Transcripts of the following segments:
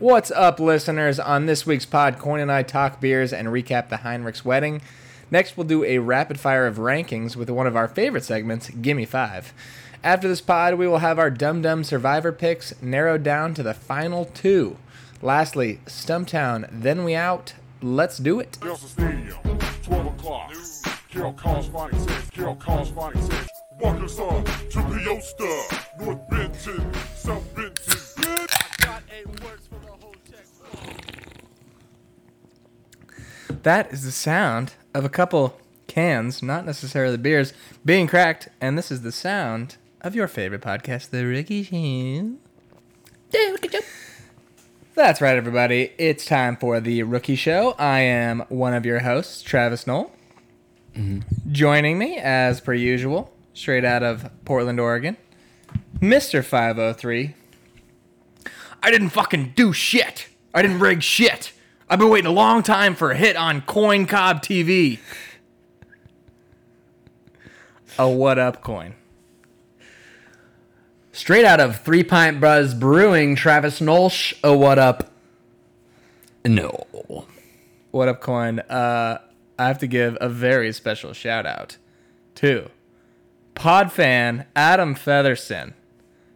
What's up, listeners? On this week's pod, Coyne and I talk beers and recap the Heinrich's wedding. Next, we'll do a rapid fire of rankings with one of our favorite segments, Gimme Five. After this pod, we will have our Dum Dum Survivor picks narrowed down to the final two. Lastly, Stumptown, then we out. Let's do it. Delta Stadium, 12 o'clock. Cars Fighting Says. Welcome, son, to Peosta, North Benton, South Benton. That is the sound of a couple cans, not necessarily beers, being cracked, and this is the sound of your favorite podcast, The Rookie Show. That's right, everybody. It's time for The Rookie Show. I am one of your hosts, Travis Knoll. Mm-hmm. Joining me, as per usual, straight out of Portland, Oregon, Mr. 503. I didn't fucking do shit. I didn't rig shit. I've been waiting a long time for a hit on Coin Cob TV. A what up Coyne? Straight out of Three Pint Buzz Brewing, Travis Nolsh. Oh, what up? No. What up Coyne? Uh, I have to give a very special shout out to pod fan Adam Featherson.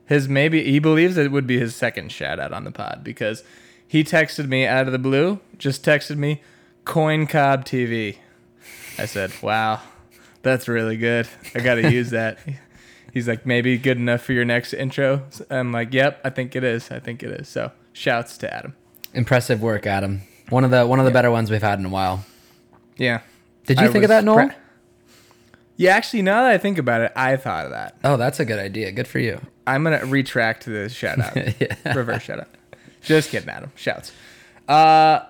His maybe he believes it would be his second shout out on the pod because he texted me out of the blue, just texted me Coin Cob TV. I said, "Wow, that's really good. I got to use that." He's like, "Maybe good enough for your next intro." I'm like, "Yep, I think it is. I think it is." So, shouts to Adam. Impressive work, Adam. One of the one of the better ones we've had in a while. Yeah. Did you I think of that, Knoll? pre- yeah, actually, now that I think about it, I thought of that. oh, that's a good idea. Good for you. I'm gonna retract the shout out. Yeah. Reverse shout out. Just kidding, Adam. Shouts. Uh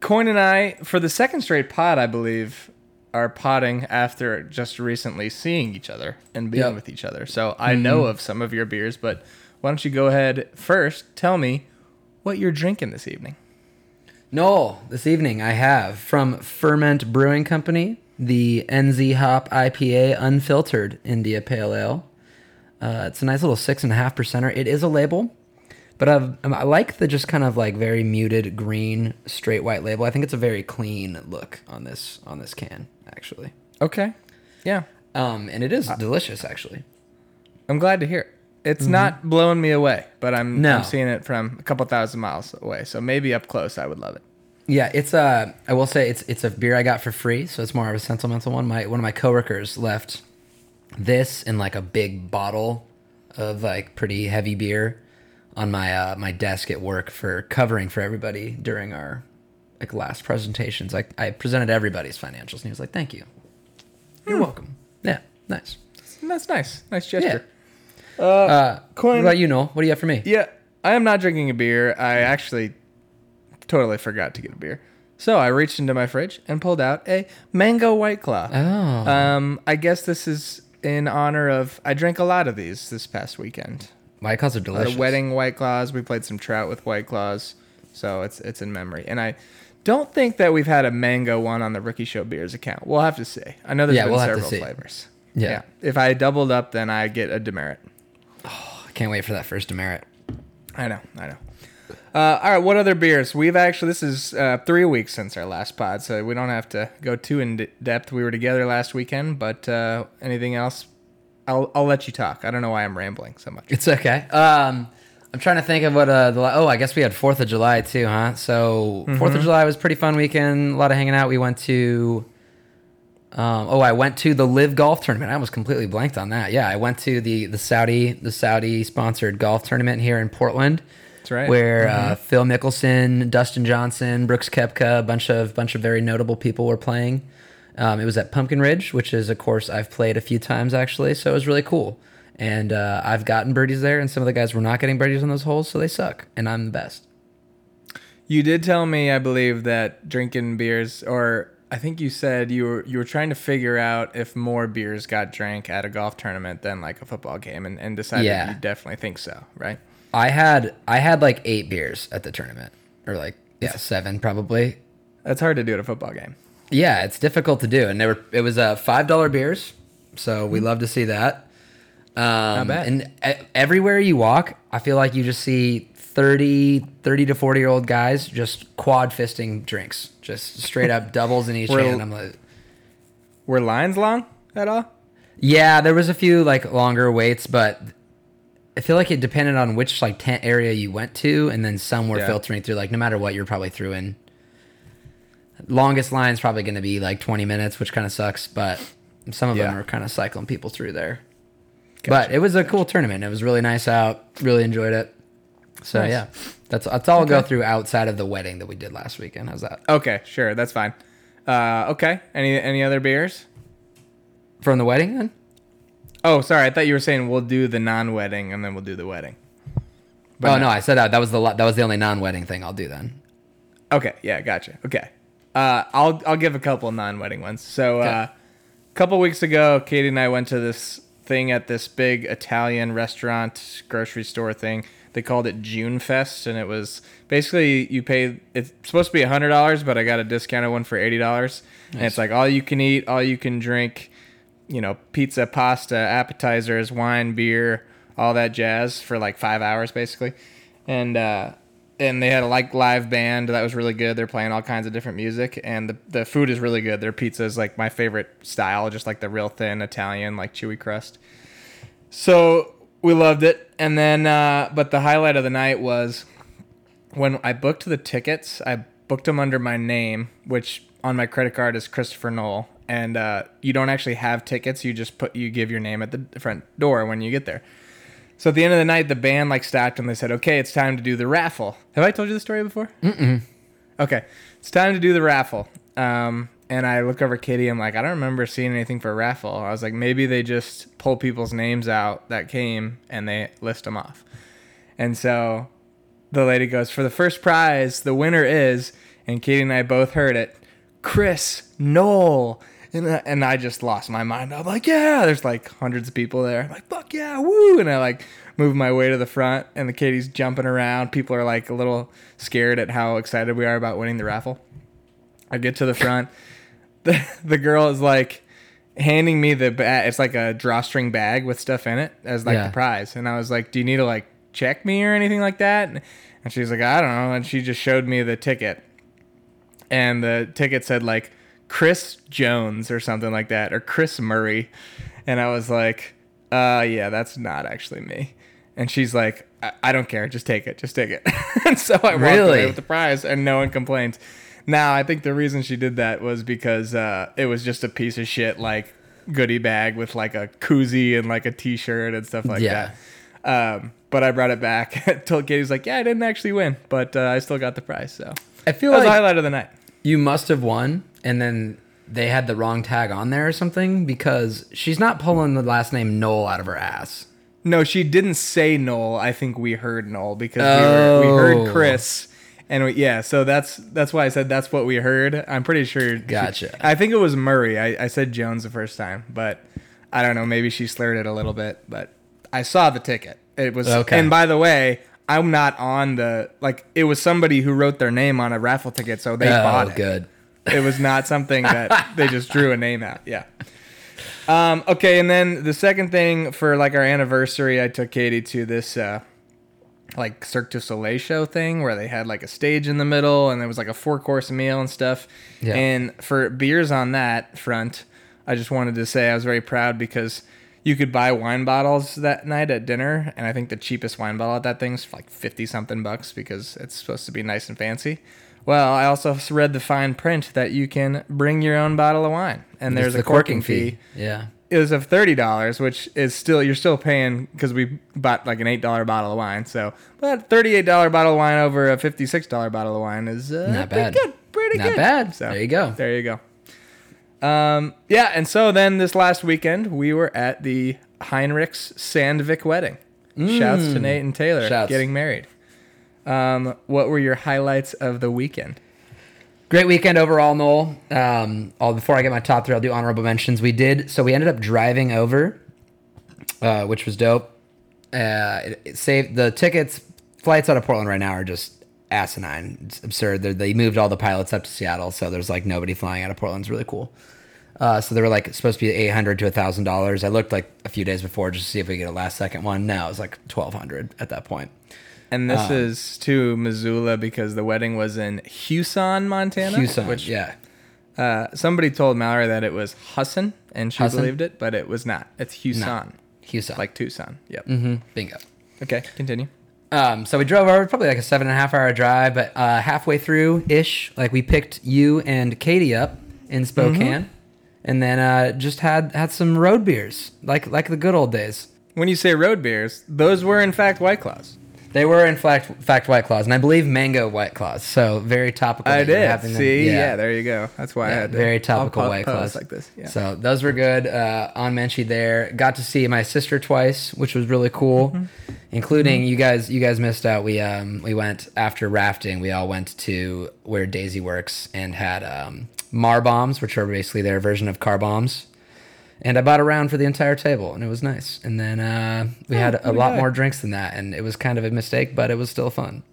Coyne and I, for the second straight pod, I believe, are potting after just recently seeing each other and being Yep. with each other. So I know of some of your beers, but why don't you go ahead first? Tell me what you're drinking this evening. No, this evening I have from Ferment Brewing Company the NZ Hop IPA Unfiltered India Pale Ale. Uh, it's a nice little six and a half percenter. It is a label, but I've, um, I like the just kind of like very muted green straight white label. I think it's a very clean look on this on this can actually. Okay. Yeah. Um, and it is delicious actually. I'm glad to hear it. It's not blowing me away, but I'm, Mm-hmm. No. I'm seeing it from a couple thousand miles away. So maybe up close, I would love it. Yeah, it's a. I will say it's it's a beer I got for free, so it's more of a sentimental one. My one of my coworkers left this in like a big bottle of like pretty heavy beer on my uh my desk at work for covering for everybody during our like last presentations. Like I presented everybody's financials and he was like, "Thank you. You're welcome." Yeah, nice. That's nice. Nice gesture. Uh Coyne- what about you, Knoll? What do you have for me? Yeah, I am not drinking a beer. I actually totally forgot to get a beer. So I reached into my fridge and pulled out a mango white claw. Oh. Um, I guess this is in honor of I drank a lot of these this past weekend. White claws are A delicious. of wedding white claws. We played some trout with white claws, so it's it's in memory. And I don't think that we've had a mango one on the Rookie Show beers account. We'll have to see. I know there's Yeah, been we'll several flavors. Yeah. If I doubled up, then I get a demerit. I can't wait for that first demerit. I know, I know. Uh, all right, what other beers? We've actually this is uh, three weeks since our last pod, so we don't have to go too in de- depth. We were together last weekend, but uh, anything else? I'll I'll let you talk. I don't know why I'm rambling so much. It's okay. Um, I'm trying to think of what uh, the oh, I guess we had Fourth of July too, huh? So 4th of July was a pretty fun weekend. A lot of hanging out. We went to. Um, oh, I went to the Live Golf Tournament. I almost completely blanked on that. Yeah, I went to the the Saudi the Saudi sponsored golf tournament here in Portland. That's right. Where uh, Phil Mickelson, Dustin Johnson, Brooks Koepka, a bunch of bunch of very notable people were playing. Um, it was at Pumpkin Ridge, which is a course I've played a few times actually, so it was really cool. And uh, I've gotten birdies there, and some of the guys were not getting birdies on those holes, so they suck. And I'm the best. You did tell me, I believe, that drinking beers, or I think you said you were you were trying to figure out if more beers got drank at a golf tournament than like a football game, and, and decided Yeah. you definitely think so, right? I had I had like eight beers at the tournament, or like yeah, seven probably. That's hard to do at a football game. Yeah, it's difficult to do, and they were it was uh, five dollar beers, so we love to see that. Um, bad. And e- everywhere you walk, I feel like you just see 30, 30 to 40 year old guys just quad fisting drinks, just straight up doubles in each We're- hand. I'm like, Were lines long at all? yeah, there was a few like longer waits, but I feel like it depended on which like tent area you went to, and then some were Yeah. filtering through. Like no matter what, you're probably through in. Longest line's probably going to be like 20 minutes, which kind of sucks, but some of them are kind of cycling people through there. But it was a cool tournament. It was really nice out. Really enjoyed it. So Nice. yeah, that's that's all I'll go through outside of the wedding that we did last weekend. How's that? Okay, sure, that's fine. Uh, okay. Any any other beers? From the wedding then? Oh, sorry. I thought you were saying we'll do the non-wedding and then we'll do the wedding. But oh no, I said that. That was the that was the only non-wedding thing I'll do then. Okay, yeah, gotcha. Okay, uh, I'll I'll give a couple non-wedding ones. So, Okay. uh, a couple weeks ago, Katie and I went to this thing at this big Italian restaurant grocery store thing. They called it June Fest, and it was basically you pay. It's supposed to be hundred dollars, but I got a discounted one for eighty dollars, and it's like all you can eat, all you can drink. You know, pizza, pasta, appetizers, wine, beer, all that jazz for like five hours basically, and uh, and they had a like live band that was really good. They're playing all kinds of different music, and the the food is really good. Their pizza is like my favorite style, just like the real thin Italian, like chewy crust. So we loved it, and then uh, but the highlight of the night was when I booked the tickets. I booked them under my name, which on my credit card is Christopher Knoll, and uh, you don't actually have tickets. You just put you give your name at the front door when you get there. So at the end of the night, the band like stopped and they said, "Okay, it's time to do the raffle." Have I told you the story before? Mm-mm. Okay, it's time to do the raffle. Um, and I look over Katie. I'm like, I don't remember seeing anything for a raffle. I was like, maybe they just pull people's names out that came and they list them off. And so the lady goes, For the first prize, the winner is, and Katie and I both heard it, Chris Knoll. And, I- and I just lost my mind. I'm like, yeah, there's like hundreds of people there. I'm like, fuck yeah, woo. And I like move my way to the front, and the Katie's jumping around. People are like a little scared at how excited we are about winning the raffle. I get to the front. The, the girl is like handing me the bag. It's like a drawstring bag with stuff in it as like Yeah. the prize. And I was like, do you need to like check me or anything like that? And she's like, I don't know. And she just showed me the ticket. And the ticket said like Chris Jones or something like that, or Chris Murray. And I was like, uh, yeah, that's not actually me. And she's like, I, I don't care. Just take it. Just take it. and so I walked Really? away with the prize and no one complained. Now, I think the reason she did that was because uh, it was just a piece of shit, like goodie bag with like a koozie and like a t shirt and stuff like Yeah. that. Um, but I brought it back. Told Katie's like, yeah, I didn't actually win, but uh, I still got the prize. So I feel that was the like highlight of the night. you must have won, and then they had the wrong tag on there or something because she's not pulling the last name Knoll out of her ass. No, she didn't say Knoll. I think we heard Knoll because we, were, we Oh. heard Chris, and we, yeah, so that's that's why I said that's what we heard. I'm pretty sure. she- Gotcha. I think it was Murray. I, I said Jones the first time, but I don't know. Maybe she slurred it a little bit, but I saw the ticket. It was Okay. And by the way, I'm not on the like. It was somebody who wrote their name on a raffle ticket, so they oh, bought oh, it. good. It was not something that they just drew a name out. Yeah. Um, okay, and then the second thing for like our anniversary, I took Katie to this uh, like Cirque du Soleil show thing where they had like a stage in the middle and there was like a four course meal and stuff. Yeah. And for beers on that front, I just wanted to say I was very proud because you could buy wine bottles that night at dinner, and I think the cheapest wine bottle at that thing's like fifty something bucks because it's supposed to be nice and fancy. Well, I also read the fine print that you can bring your own bottle of wine, and there's a corking fee. Yeah. It was of thirty dollars, which is still you're still paying because we bought like an eight dollar bottle of wine. So, but thirty eight dollar bottle of wine over a fifty six dollar bottle of wine is uh, Not pretty bad. good, pretty Not good. bad. So There you go. There you go. Um, yeah, and so then this last weekend we were at the Heinrichs Sandvik wedding. Shouts to Nate and Taylor Mm. Shouts. getting married. Um, what were your highlights of the weekend? Great weekend overall, Knoll. Um, before I get my top three, I'll do honorable mentions. We did so we ended up driving over, uh, which was dope. Uh, it, it saved the tickets. Flights out of Portland right now are just asinine. It's absurd. They're, they moved all the pilots up to Seattle, so there's like nobody flying out of Portland. It's really cool. Uh, so they were like supposed to be eight hundred to thousand dollars. I looked like a few days before just to see if we get a last second one. No, it was like twelve hundred at that point. And this Um, is to Missoula because the wedding was in Huson, Montana. Houston, Which yeah. uh, somebody told Mallory that it was Husson, and she Husson? believed it, but it was not. It's Huson, Houston. like Tucson. Yep. Mm-hmm. bingo. Okay, continue. Um, so we drove over, probably like a seven and a half hour drive, but uh, halfway through ish, like we picked you and Katie up in Spokane, and then uh, just had had some road beers, like like the good old days. When you say road beers, those were in fact White Claws. They were in fact fact White Claws, and I believe mango White Claws. So very topical. I did. See, yeah. there you go. That's why I had to very topical po- White Claws like this. Yeah. So those were good. Uh, on Menchie there, got to see my sister twice, which was really cool. Mm-hmm. Including you guys. You guys missed out. We um we went after rafting. We all went to where Daisy works and had um Mar bombs, which are basically their version of car bombs. And I bought a round for the entire table, and it was nice. And then uh, we had a lot more drinks than that, and it was kind of a mistake, but it was still fun.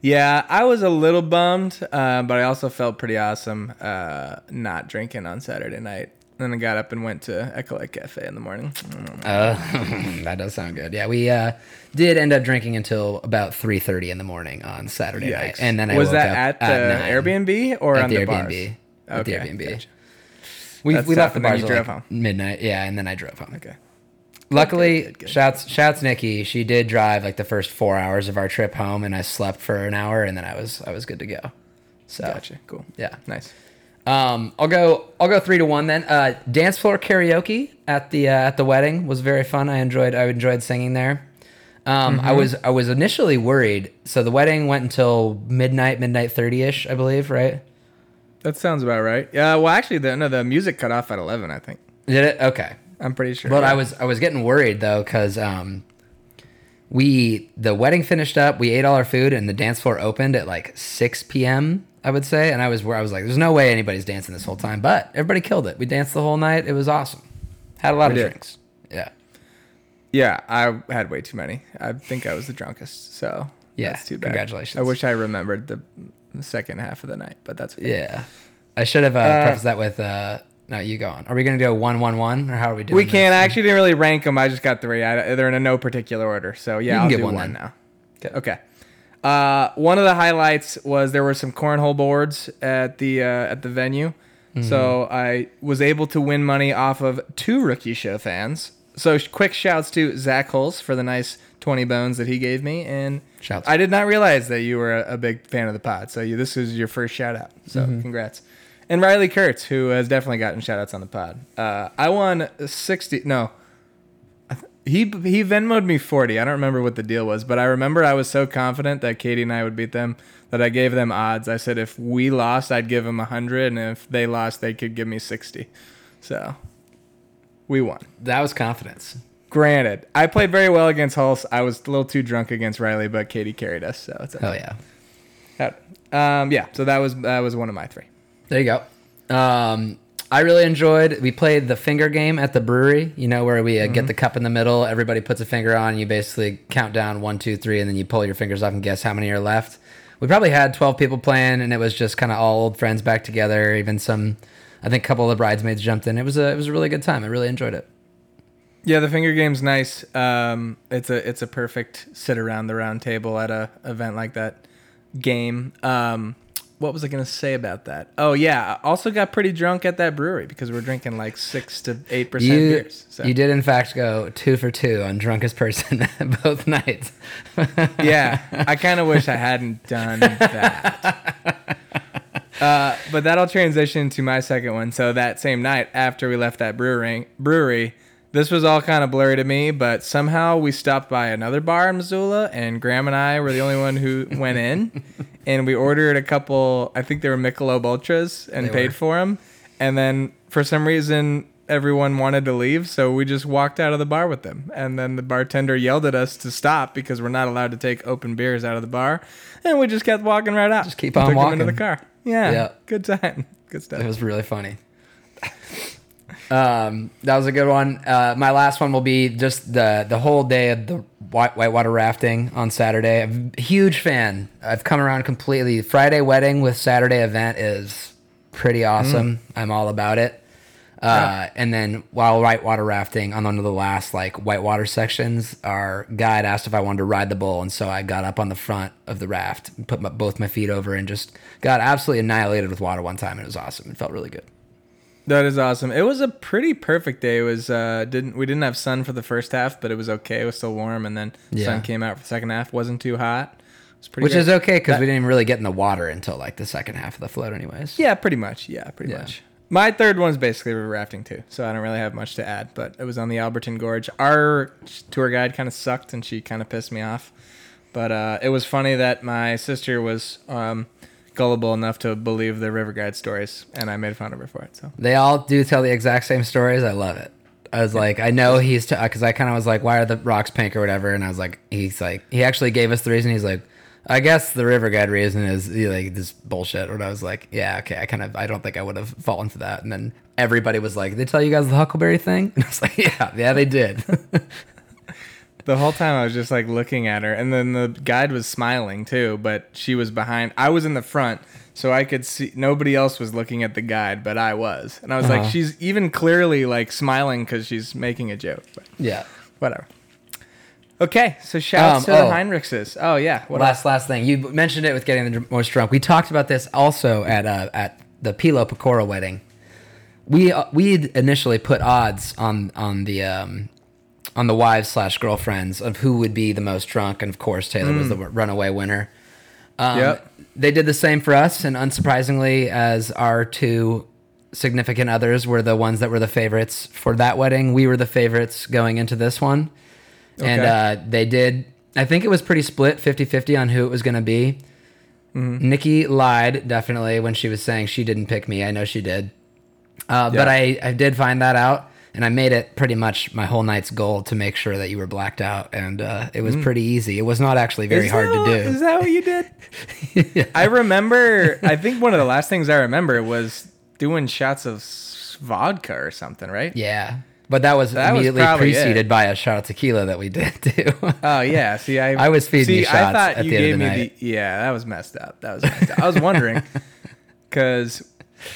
Yeah, I was a little bummed, uh, but I also felt pretty awesome uh, not drinking on Saturday night. Then I got up and went to Ecolite Cafe in the morning. Uh, that does sound good. Yeah, we uh, did end up drinking until about three thirty in the morning on Saturday night, and then I was that at the Airbnb or at on the the, Airbnb. bars? At the Airbnb. gotcha. We, That's we left the bars at drove like home. midnight. Yeah, and then I drove home. Okay. Luckily, good, good. shouts shouts Nikki. She did drive like the first four hours of our trip home, and I slept for an hour, and then I was I was good to go. So Gotcha. Cool. yeah, Nice. Um, I'll go. I'll go three to one then. Uh, dance floor karaoke at the uh, at the wedding was very fun. I enjoyed. I enjoyed singing there. Um, I was I was initially worried. So the wedding went until midnight, midnight thirty ish, I believe. Right? That sounds about right. Yeah. Well, actually, the no, the music cut off at eleven. I think. Did it? Okay. I'm pretty sure. But yeah. I was I was getting worried though because um, we the wedding finished up. We ate all our food and the dance floor opened at like six p.m. I would say, and I was where I was like, "There's no way anybody's dancing this whole time." But everybody killed it. We danced the whole night. It was awesome. Had a lot We of did. drinks. Yeah. Yeah, I had way too many. I think I was the drunkest. So Yeah, that's too bad. congratulations. I wish I remembered the, the second half of the night, but that's okay. Yeah. I should have uh, Uh, prefaced that with uh, no, you go on. Are we gonna go one one one or how are we doing? We can't. I actually didn't really rank them. I just got three. I, they're in a no particular order. So yeah, I'll get do one one, now. Okay. Uh, one of the highlights was there were some cornhole boards at the uh, at the venue, Mm-hmm. so I was able to win money off of two rookie show fans. So quick shouts to Zach Hulse for the nice twenty bones that he gave me, and Shouts. I did not realize that you were a, a big fan of the pod. So you, this was your first shout out. So Mm-hmm. congrats. And Riley Kurtz, who has definitely gotten shout outs on the pod. Uh, I won sixty. No, he he Venmoed me forty. I don't remember what the deal was, but I remember I was so confident that Katie and I would beat them that I gave them odds. I said if we lost, I'd give them hundred, and if they lost, they could give me sixty. So we won. That was confidence. Granted, I played very well against Hulse. I was a little too drunk against Riley, but Katie carried us, so it's Hell yeah. Um, yeah. So that was that was one of my three. There you go. Um, I really enjoyed. We played the finger game at the brewery. You know where we uh, get the cup in the middle. Everybody puts a finger on. And you basically count down one, two, three, and then you pull your fingers off and guess how many are left. We probably had twelve people playing, and it was just kind of all old friends back together. Even some, I think, a couple of the bridesmaids jumped in. It was a it was a really good time. I really enjoyed it. Yeah, the finger game's nice. Um, it's a it's a perfect sit around the round table at a event like that. Game. Um, what was I gonna say about that? Oh yeah, I also got pretty drunk at that brewery because we're drinking like six to eight percent You beers. So. you did in fact go two for two on drunkest person both nights. yeah, I kind of wish I hadn't done that. Uh, but that'll transition to my second one. So that same night after we left that brewery, brewery, this was all kind of blurry to me. But somehow we stopped by another bar in Missoula, and Graham and I were the only one who went in, and we ordered a couple. I think they were Michelob Ultras, and They paid were. for them. And then for some reason, everyone wanted to leave, so we just walked out of the bar with them. And then the bartender yelled at us to stop because we're not allowed to take open beers out of the bar, and we just kept walking right out. Just keep on Took them into walking. the car. Yeah, Yeah. good time, good stuff. It was really funny. Um, that was a good one. Uh, my last one will be just the the whole day of the white whitewater rafting on Saturday. I'm a huge fan. I've come around completely. Friday wedding with Saturday event is pretty awesome. I'm all about it. Uh, and then while whitewater rafting on one of the last like whitewater sections, our guide asked if I wanted to ride the bull, and so I got up on the front of the raft, and put my, both my feet over, and just got absolutely annihilated with water one time. And it was awesome. It felt really good. That is awesome. It was a pretty perfect day. It was uh didn't we didn't have sun for the first half, but it was okay. It was still warm, and then Yeah. sun came out for the second half. wasn't too hot. It was pretty. Which great. is okay because we didn't even really get in the water until like the second half of the float, anyways. Yeah, pretty much. Yeah, pretty Yeah. much. My third one's basically river rafting too, so I don't really have much to add. But it was on the Alberton Gorge. Our tour guide kind of sucked, and she kind of pissed me off. But uh, it was funny that my sister was um, gullible enough to believe the river guide stories, and I made fun of her for it. So They all do tell the exact same stories. I love it. I was like, I know he's because I kind of was like, why are the rocks pink or whatever? And I was like, he's like, he actually gave us the reason. He's like, I guess the river guide reason is like this bullshit. And I was like, yeah, okay. I kind of, I don't think I would have fallen for that. And then everybody was like, they tell you guys the Huckleberry thing? And I was like, yeah, yeah, they did. the whole time I was just like looking at her, and then the guide was smiling too, but she was behind. I was in the front, so I could see nobody else was looking at the guide, but I was, and I was Uh-huh. like, she's even clearly like smiling because she's making a joke. But yeah. whatever. Okay, so shouts Um, to oh. the Heinrichses. Oh yeah, what last last thing you mentioned it with getting the most drunk. We talked about this also at uh, at the Pilo Pecora wedding. We uh, we initially put odds on on the um, on the wives slash girlfriends of who would be the most drunk, and of course Taylor was the runaway winner. Um, Yep. They did the same for us, and unsurprisingly, as our two significant others were the ones that were the favorites for that wedding, we were the favorites going into this one. And Okay. uh, they did, I think it was pretty split 50 50 on who it was going to be. Mm-hmm. Nikki lied definitely when she was saying she didn't pick me. I know she did. Uh, Yeah. But I, I did find that out. And I made it pretty much my whole night's goal to make sure that you were blacked out. And uh, it was pretty easy. It was not actually very Mm. Is hard that to do. Is that what you did? I remember. I think one of the last things I remember was doing shots of vodka or something, right? Yeah. But that was That immediately probably preceded it. by a shot of tequila that we did too. Oh yeah. See, I I was feeding see, you I shots thought at you the end of the me night. the yeah. That was messed up. That was messed up. I was wondering because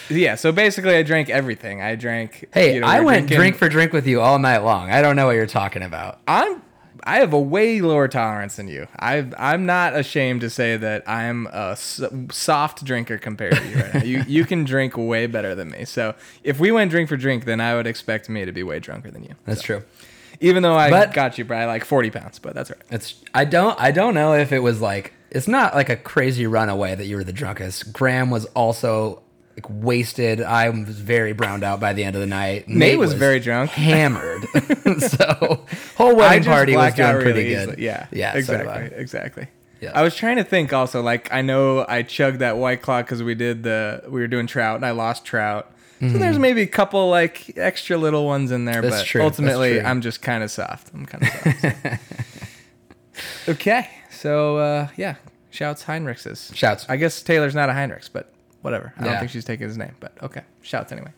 yeah. So basically, I drank everything. I drank. hey, you know, I went drinking- drink for drink with you all night long. I don't know what you're talking about. I'm. I have a way lower tolerance than you. I I'm not ashamed to say that I'm a soft drinker compared to you right now. You you can drink way better than me. So if we went drink for drink, then I would expect me to be way drunker than you. That's true. Even though I But- got you by like 40 pounds, but that's right. It's I don't I don't know if it was like it's not like a crazy runaway that you were the drunkest. Graham was also like wasted. I was very browned out by the end of the night. Nate was very drunk. hammered. so whole wedding party was doing pretty really good. easily. Yeah, yeah, exactly, I. exactly. Yeah. I was trying to think also. Like I know I chugged that white claw because we did the we were doing trout and I lost trout. So there's maybe a couple like extra little ones in there, Mm-hmm. That's but true, ultimately. I'm just kind of soft. I'm kind of soft. okay, so uh, yeah, shouts Heinrichs. Shouts. I guess Taylor's not a Heinrichs, but whatever. I don't think she's taking his name, but okay, shouts anyway.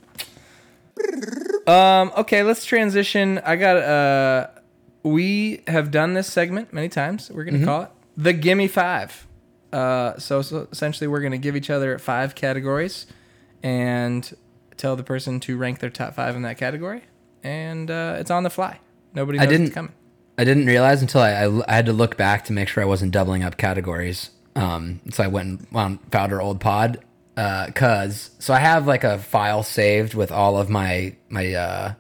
Um, okay, let's transition. I got uh we have done this segment many times. We're Mm-hmm. gonna call it the Gimme Five. Uh, so, so essentially, we're gonna give each other five categories, and tell the person to rank their top five in that category, and uh, it's on the fly. Nobody knows didn't- it's coming. I didn't realize until I, I, I had to look back to make sure I wasn't doubling up categories. Um, so I went and found our old pod. Uh, cause so I have like a file saved with all of my my uh,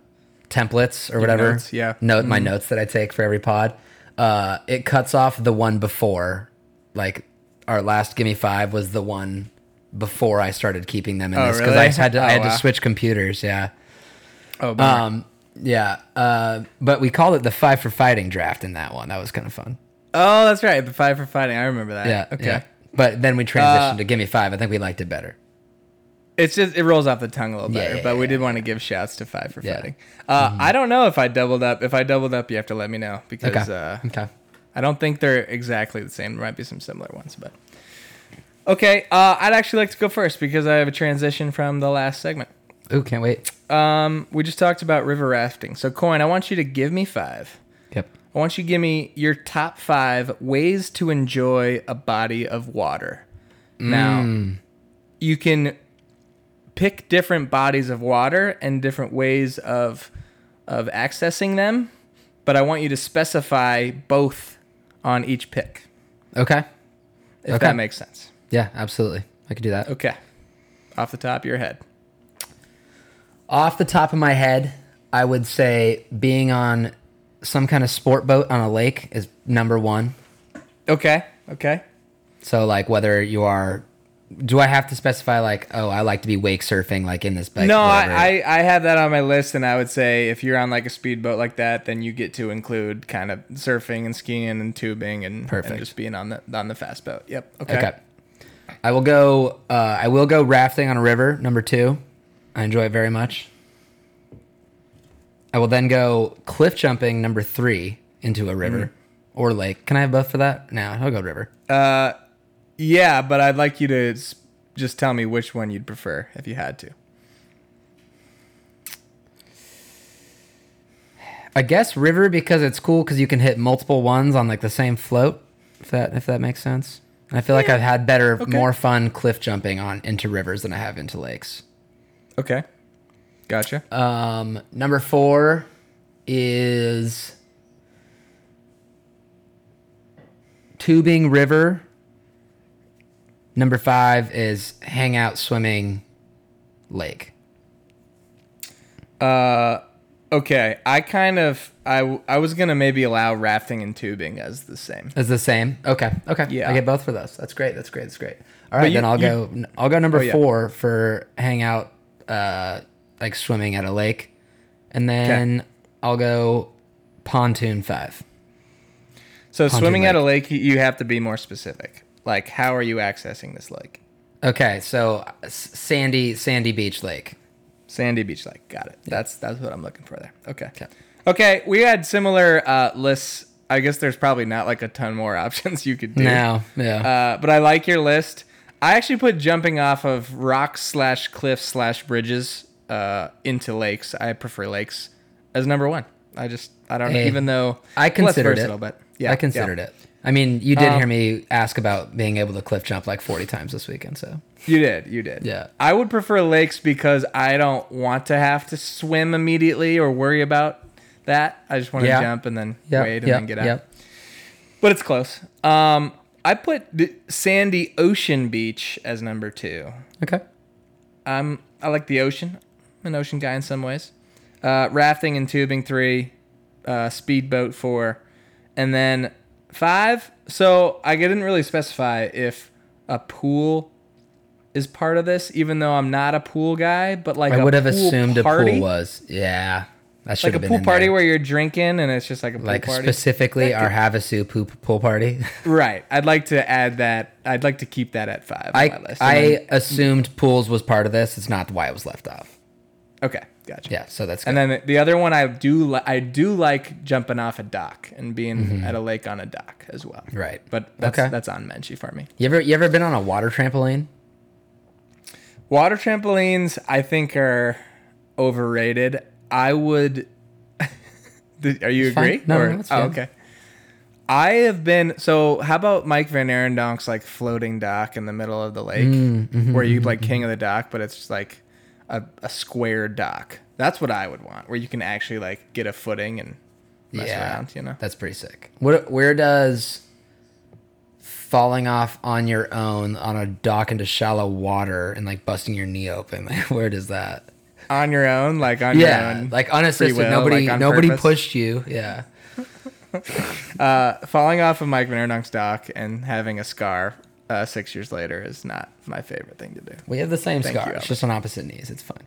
templates or whatever. notes, yeah. Note my notes that I take for every pod. Uh, it cuts off the one before, like our last gimme five was the one before I started keeping them in Oh, this because really? I had to I Oh, had wow. to switch computers. Yeah. Oh, bummer. Um, yeah. Uh, but we called it the five for fighting draft in that one. That was kind of fun. oh, that's right. The five for fighting. I remember that. Yeah. Okay. yeah. But then we transitioned Uh, to Gimme Five. I think we liked it better. It's just it rolls off the tongue a little Yeah, better, yeah, but we yeah, did want to give shouts to five for. Mm-hmm. fighting. Uh, I don't know if I doubled up. If I doubled up, you have to let me know because Okay. uh, okay. I don't think they're exactly the same. There might be some similar ones, but okay. Uh, I'd actually like to go first because I have a transition from the last segment. Ooh, can't wait. Um, we just talked about river rafting. So, Coyne, I want you to give me five. Yep. I want you to give me your top five ways to enjoy a body of water. Now, Mm. you can pick different bodies of water and different ways of of accessing them, but I want you to specify both on each pick, Okay. if Okay. that makes sense. Yeah, absolutely. I could do that. Okay. Off the top of your head. Off the top of my head, I would say being on some kind of sport boat on a lake is number one. Okay. Okay. So like whether you are, do I have to specify like, oh, I like to be wake surfing like in this bike? No. I, I I have that on my list, and I would say if you're on like a speedboat like that, then you get to include kind of surfing and skiing and tubing and, Perfect. and just being on the on the fast boat. Yep. Okay. Okay. I will go. Uh, I will go rafting on a river. Number two, I enjoy it very much. I will then go cliff jumping. Number three into a river or lake. Can I have both for that? No, I'll go river. Uh, yeah, but I'd like you to s- just tell me which one you'd prefer if you had to. I guess river because it's cool because you can hit multiple ones on like the same float. If that if that makes sense. And I feel like I've had better, more fun cliff jumping on into rivers than I have into lakes. Okay. Gotcha. Um, number four is tubing river. Number five is hangout swimming lake. Uh, okay. I kind of I I was gonna maybe allow rafting and tubing as the same. Is the same? Okay, okay. Yeah. I get both for those. That's great. That's great. That's great. All right, you- then I'll you- go. I'll go number Oh, yeah. four for hangout, uh, like swimming at a lake, and then I'll go pontoon five. So Pontoon swimming at a lake, you- have to be more specific. Like, how are you accessing this lake? Okay, so sandy, sandy beach lake. Sandy Beach Lake. Got it. That's that's what I'm looking for there. Okay. Okay. Okay. We had similar uh, lists. I guess there's probably not like a ton more options you could do. No, yeah. Uh, but I like your list. I actually put jumping off of rocks slash cliffs slash bridges uh, into lakes. I prefer lakes as number one. I just I don't Hey, even though I less considered versatile, it. but yeah, I considered yeah. it. I mean, you did Um, hear me ask about being able to cliff jump like 40 times this weekend, so You did, you did. Yeah. I would prefer lakes because I don't want to have to swim immediately or worry about that. I just want to Yeah. jump and then yeah, wait and yeah, then get out. yeah. But it's close. Um, I put the sandy ocean beach as number two. Okay. Um, I like the ocean. An ocean guy in some ways. Uh, rafting and tubing three, uh, speedboat four, and then five. So I didn't really specify if a pool is part of this, even though I'm not a pool guy. But like I would have pool assumed party, a pool was. Yeah. That should like a pool party there. where you're drinking and it's just like a pool like party. specifically our Havasu poop pool party. right. I'd like to add that. I'd like to keep that at five on I my list. And I assumed pools was part of this. It's not why it was left off. Okay, gotcha. Yeah, so that's good. And then the other one I do li- I do like jumping off a dock and being at a lake on a dock as well. Mm-hmm. Right. But that's Okay. that's on Menchie for me. you ever you ever been on a water trampoline? Water trampolines I think are overrated. I would Are you It's fine. agree? No, no, it's oh, okay. I have been so how about Mike Van Arendonk's like floating dock in the middle of the lake Mm, mm-hmm, where you like king of the dock, but it's just like a, a square dock. That's what I would want, where you can actually like get a footing and mess around, you know? That's pretty sick. What where does falling off on your own on a dock into shallow water and like busting your knee open, like, where does that? on your own, like on your own. like unassisted. will, nobody like, nobody purpose. pushed you. Yeah. uh, falling off of Mike Van dock and having a scar uh, six years later is not my favorite thing to do. We have the same Thank you. It's just on opposite knees. It's fine.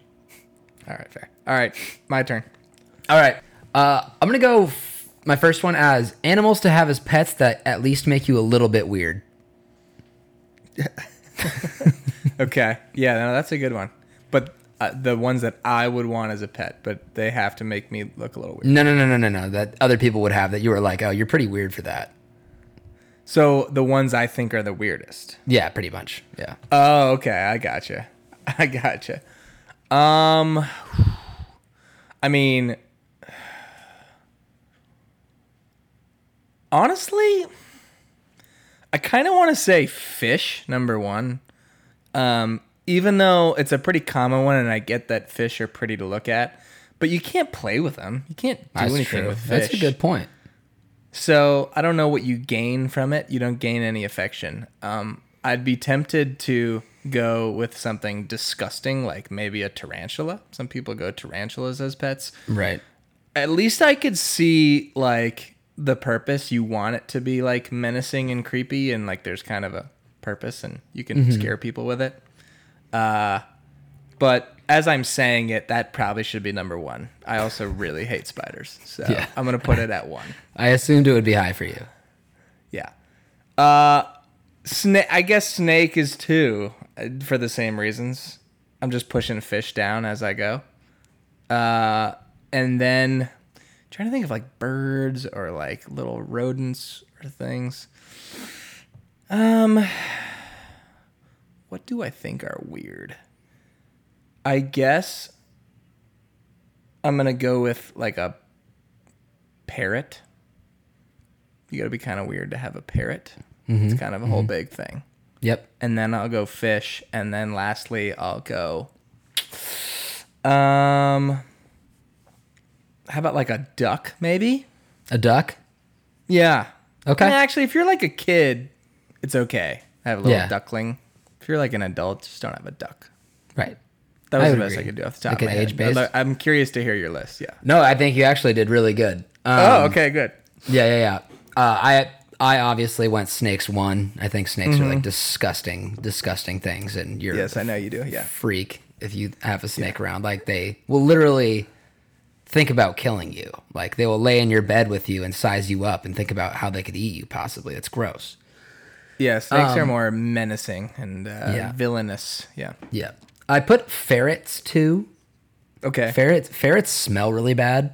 All right, fair. All right, my turn. All right. Uh, I'm gonna go f- my first one as animals to have as pets that at least make you a little bit weird. Okay, yeah, no, that's a good one. But uh, the ones that I would want as a pet, but they have to make me look a little weird. No, no, no, no, no, no. That other people would have that you were like, oh, you're pretty weird for that. So the ones I think are the weirdest. Yeah, pretty much. Yeah. Oh, okay, I gotcha. I gotcha. Um, I mean, honestly, I kind of want to say fish number one. Um, even though it's a pretty common one, and I get that fish are pretty to look at, but you can't play with them. You can't do That's anything true. with fish. That's a good point. So I don't know what you gain from it. You don't gain any affection. Um, I'd be tempted to go with something disgusting, like maybe a tarantula. Some people go tarantulas as pets. Right. At least I could see like the purpose. You want it to be like menacing and creepy, and like there's kind of a purpose, and you can Mm-hmm. scare people with it. Uh, but as I'm saying it, that probably should be number one. I also really hate spiders, so Yeah. I'm gonna put it at one. I assumed it would be high for you. Yeah. Uh, snake. I guess snake is two uh, for the same reasons. I'm just pushing fish down as I go. Uh, and then trying to think of like birds or like little rodents or things. Um, what do I think are weird? I guess I'm gonna go with like a parrot. You gotta be kind of weird to have a parrot. It's kind of a whole big thing. Yep. And then I'll go fish, and then lastly I'll go. Um, how about like a duck, maybe? A duck. Yeah. Okay. Mean, actually, if you're like a kid, it's okay. I have a little Yeah. duckling. If you're like an adult, just don't have a duck. Right. That was I the best I could do off the top Like of my an age-based? I'd- I'm curious to hear your list. Yeah. No, I think you actually did really good. Um, oh, okay, good. Yeah, yeah, yeah. Uh, I I obviously went snakes one. I think snakes are like disgusting, disgusting things, and you're Mm-hmm. Yes, a I know you do. Yeah. freak if you have a snake around. Like they will literally think about killing you. Like they will lay in your bed with you and size you up and think about how they could eat you. Possibly, it's gross. Yeah, snakes are more menacing and uh, Um, yeah. villainous. Yeah. Yeah, I put ferrets too. Okay. Ferrets ferrets smell really bad,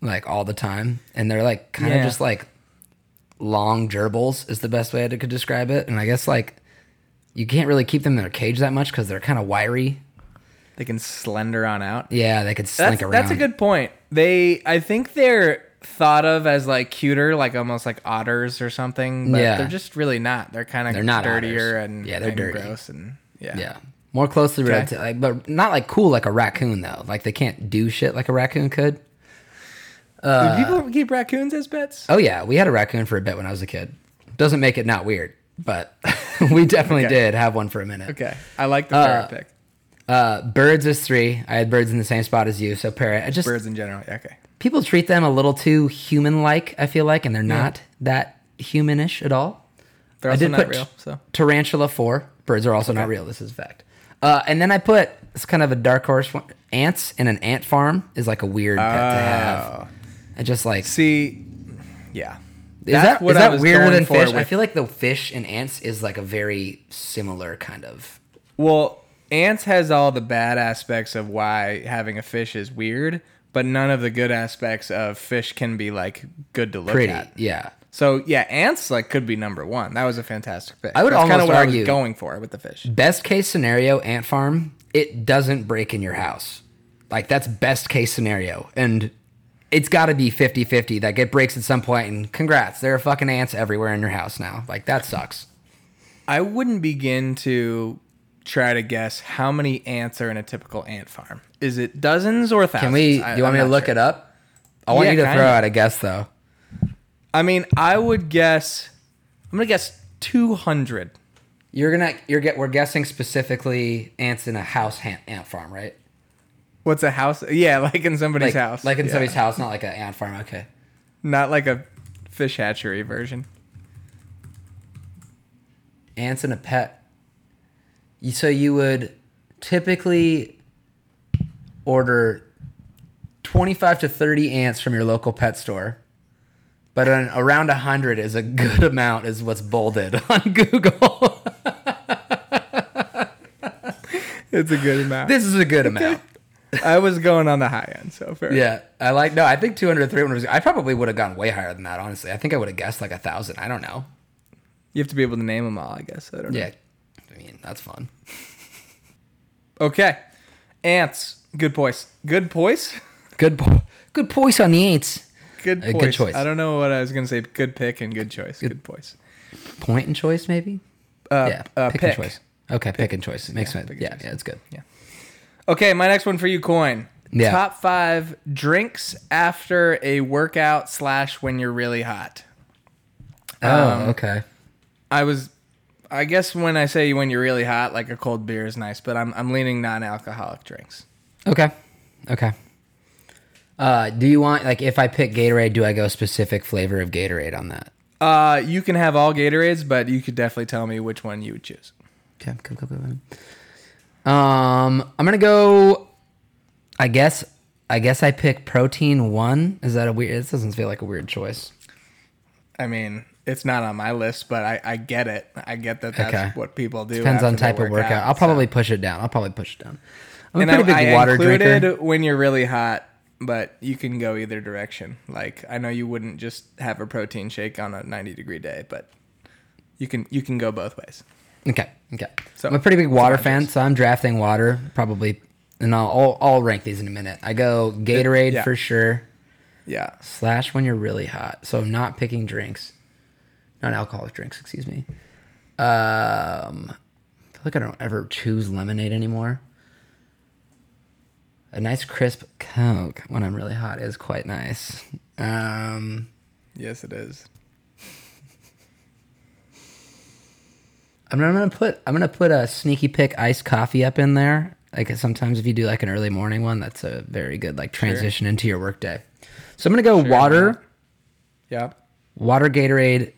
like all the time, and they're like kind of Yeah. just like long gerbils is the best way I could describe it. And I guess like you can't really keep them in their cage that much because they're kind of wiry. They can slender on out. Yeah, they could slink That's, around. that's a good point. They, I think they're thought of as like cuter, like almost like otters or something. But Yeah. they're just really not. They're kind of They're not dirtier otters. and Yeah, they're and dirty. gross and yeah. Yeah, more closely Okay. related, to, like, but not like cool like a raccoon though. Like they can't do shit like a raccoon could. Do people keep raccoons as pets? Oh yeah, we had a raccoon for a bit when I was a kid. Doesn't make it not weird, but we definitely Okay. did have one for a minute. Okay, I like the parrot pick. Uh, birds is three. I had birds in the same spot as you, so parrot. I just Birds in general. Yeah, okay. people treat them a little too human-like. I feel like, and they're not that humanish at all. They're I also did not put real. So tarantula four. Birds are also not real. This is a fact. Uh, and then I put it's kind of a dark horse. One. Ants in an ant farm is like a weird pet to have. Oh. I just like see, yeah. is that what is I that weirder than fish? I with- feel like the fish and ants is like a very similar kind of. Well, ants has all the bad aspects of why having a fish is weird, but none of the good aspects of fish can be like good to look Pretty, at. yeah. So yeah, ants like could be number one. That was a fantastic pick. I would That's almost what I argue- was going for with the fish. Best case scenario, ant farm. It doesn't break in your house. Like that's best case scenario, and it's got to be 50-50 that it breaks at some point. And congrats, there are fucking ants everywhere in your house now. Like that sucks. I wouldn't begin to try to guess how many ants are in a typical ant farm. Is it dozens or thousands? Can we? Do you want I'm me to look sure. it up? I want Yeah, you to throw out a guess though. I mean, I would guess. I'm gonna guess 200. You're gonna you're get we're guessing specifically ants in a house ant, ant farm, right? What's a house? Yeah, like in somebody's Like house. like in Yeah. somebody's house, not like an ant farm. Okay. Not like a fish hatchery version. Ants in a pet. You- So you would typically order 25 to 30 ants from your local pet store. But an, around 100 is a good amount is what's bolded on Google. It's a good amount. this is a good amount. I was going on the high end, so fair. Yeah, I like. No, I think 200 300 was. I probably would have gone way higher than that. Honestly, I think I would have guessed like a thousand. I don't know. You have to be able to name them all, I guess. I don't know. Yeah, I mean that's fun. Okay. Ants. Good poise. Good poise? Good, po- good poise on the ants. Good A poise. good choice. I don't know what I was going to say. Good pick and good choice. Good, poise. Point and choice, maybe. Uh, yeah, uh, pick, pick. and choice. Okay, pick and choice. It makes yeah, sense. Yeah, choice. yeah, it's good. Yeah. Okay, my next one for you, Coyne. Yeah. Top five drinks after a workout slash when you're really hot. Oh, Um, okay. I was, I guess when I say when you're really hot, like a cold beer is nice, but I'm I'm leaning non-alcoholic drinks. Okay. Okay. Uh, do you want like if I pick Gatorade, do I go specific flavor of Gatorade on that? Uh, you can have all Gatorades, but you could definitely tell me which one you would choose. Okay, cool, cool, cool. Um, I'm gonna go. I guess. I guess I pick protein one. Is that a weird? This doesn't feel like a weird choice. I mean, it's not on my list, but I, I get it. I get that that's Okay. what people do. Depends on type of workout. I'll probably so. push it down. I'll probably push it down. I'm And a pretty I, big I water included drinker. when you're really hot, but you can go either direction. Like I know you wouldn't just have a protein shake on a 90 degree day, but you can you can go both ways. Okay. Okay. So, I'm a pretty big water fan, so I'm drafting water probably, and I'll I'll, I'll rank these in a minute. I go Gatorade yeah. for sure. Yeah. Slash when you're really hot. So I'm not picking drinks, not alcoholic drinks. Excuse me. Um, I feel like I don't ever choose lemonade anymore. A nice crisp Coke when I'm really hot is quite nice. Um, Yes, it is. I'm gonna, put I'm gonna put a sneaky pick iced coffee up in there. Like sometimes if you do like an early morning one, that's a very good like transition into your workday. So I'm gonna go Sure, water, Yeah. water Gatorade,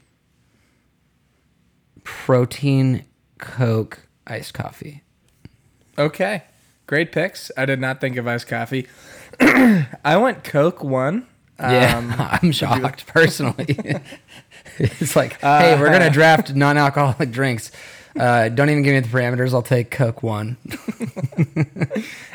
protein, Coke, iced coffee. Okay. Great picks. I did not think of iced coffee. I went Coke one. Yeah, Um, I'm shocked personally. it's like, hey, we're gonna draft non-alcoholic drinks. Uh, don't even give me the parameters. I'll take Coke one.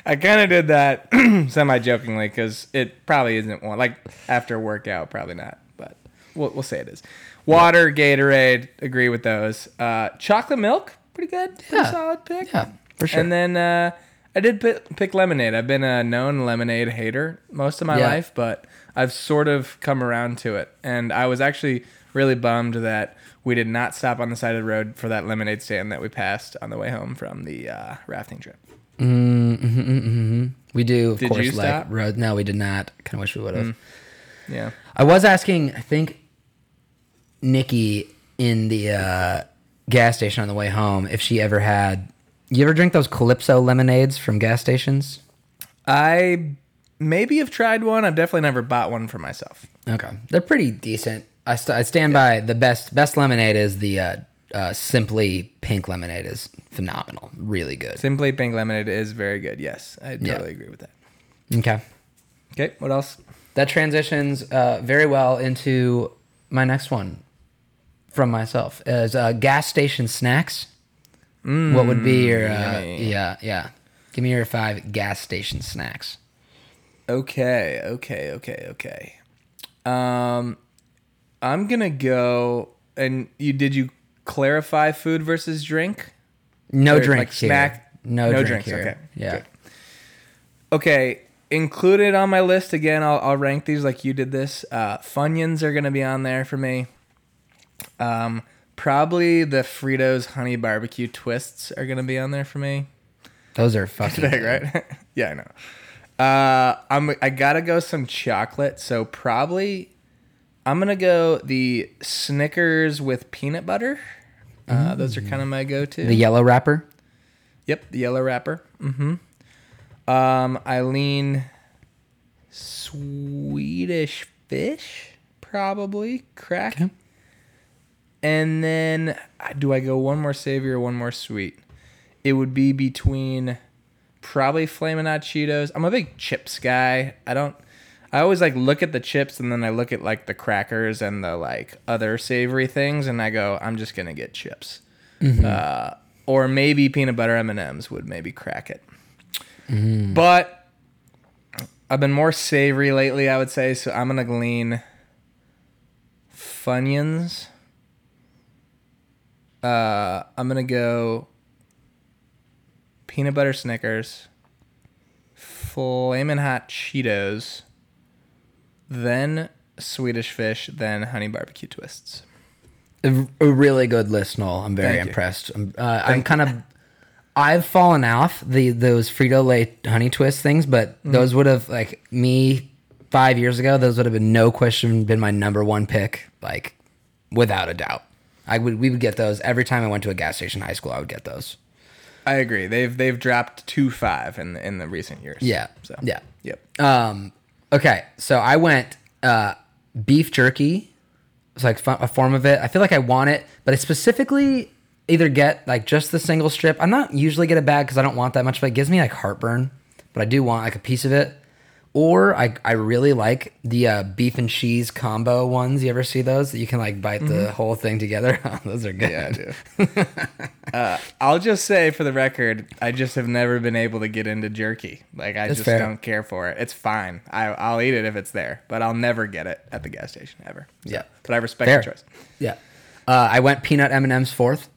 I kind of did that semi jokingly because it probably isn't one. Like after a workout, probably not, but we'll, we'll say it is. Water, Gatorade, agree with those. Uh, chocolate milk, pretty good. Pretty Yeah. solid pick. Yeah, for sure. And then uh, I did pick, pick lemonade. I've been a known lemonade hater most of my Yeah. life, but I've sort of come around to it. And I was actually really bummed that we did not stop on the side of the road for that lemonade stand that we passed on the way home from the uh, rafting trip. We do, of Did course, like stop? Mm. road. No, we did not. Kind of wish we would have. Yeah. I was asking, I think, Nikki in the uh, gas station on the way home if she ever had. You ever drink those Calypso lemonades from gas stations? I maybe have tried one. I've definitely never bought one for myself. Okay, they're pretty decent. I, st- I stand by the best best lemonade is the uh, uh, simply pink lemonade is phenomenal, really good. Simply Pink Lemonade is very good. Yes, I totally Yeah. agree with that. Okay, Okay, what else? that transitions uh, very well into my next one from myself as uh, gas station snacks. What would be your uh, yeah yeah? Give me your five gas station snacks. Okay, okay, okay, okay. Um, I'm gonna go. And you did you clarify food versus drink? No Or, drink like here. snack- No, no drink drinks, here. okay, Yeah. good. Okay, included on my list again. I'll, I'll rank these like you did this. Uh, Funyuns are gonna be on there for me. Um, probably the Fritos honey barbecue twists are gonna be on there for me. Those are fucking Big, right? yeah, I know. Uh, I'm I gotta go some chocolate, so probably I'm gonna go the Snickers with peanut butter. Uh, those are kind of my go-to. The yellow wrapper. Yep, the yellow wrapper. Mm-hmm. Um, I lean Swedish fish, probably crack. Okay. And then, uh, do I go one more savory or one more sweet? It would be between probably Flamin' Hot Cheetos. I'm a big chips guy. I don't. I always like look at the chips and then I look at like the crackers and the like other savory things and I go, I'm just gonna get chips. Uh, or maybe peanut butter M and M's would maybe crack it. But I've been more savory lately, I would say. So I'm gonna glean Funyuns. Uh, I'm gonna go peanut butter Snickers, flamin' hot Cheetos, then Swedish fish, then honey barbecue twists. A, a really good list, Knoll. I'm very Thank you. impressed. I'm, uh, I'm kind of I've fallen off the those Frito Lay Honey Twist things, but Mm-hmm. those would have like me five years ago. Those would have been no question been my number one pick, like without a doubt. I would we would get those every time I went to a gas station in high school. I would get those. I agree. They've they've dropped two five in the, in the recent years. Yeah. So Yeah. Yep. Um. Okay, so I went uh, beef jerky. It's like a form of it. I feel like I want it, but I specifically either get like just the single strip. I'm not usually get a bag because I don't want that much, but it gives me like heartburn. But I do want like a piece of it. Or I, I really like the uh, beef and cheese combo ones. You ever see those? That you can like bite the whole thing together. those are good. Mm-hmm. Yeah, I do. uh, I'll just say for the record, I just have never been able to get into jerky. Like I That's just fair. don't care for it. It's fine. I, I'll eat it if it's there, but I'll never get it at the gas station ever. So- Yeah. But I respect Fair. your choice. Yeah. Uh, I went peanut M and M's fourth.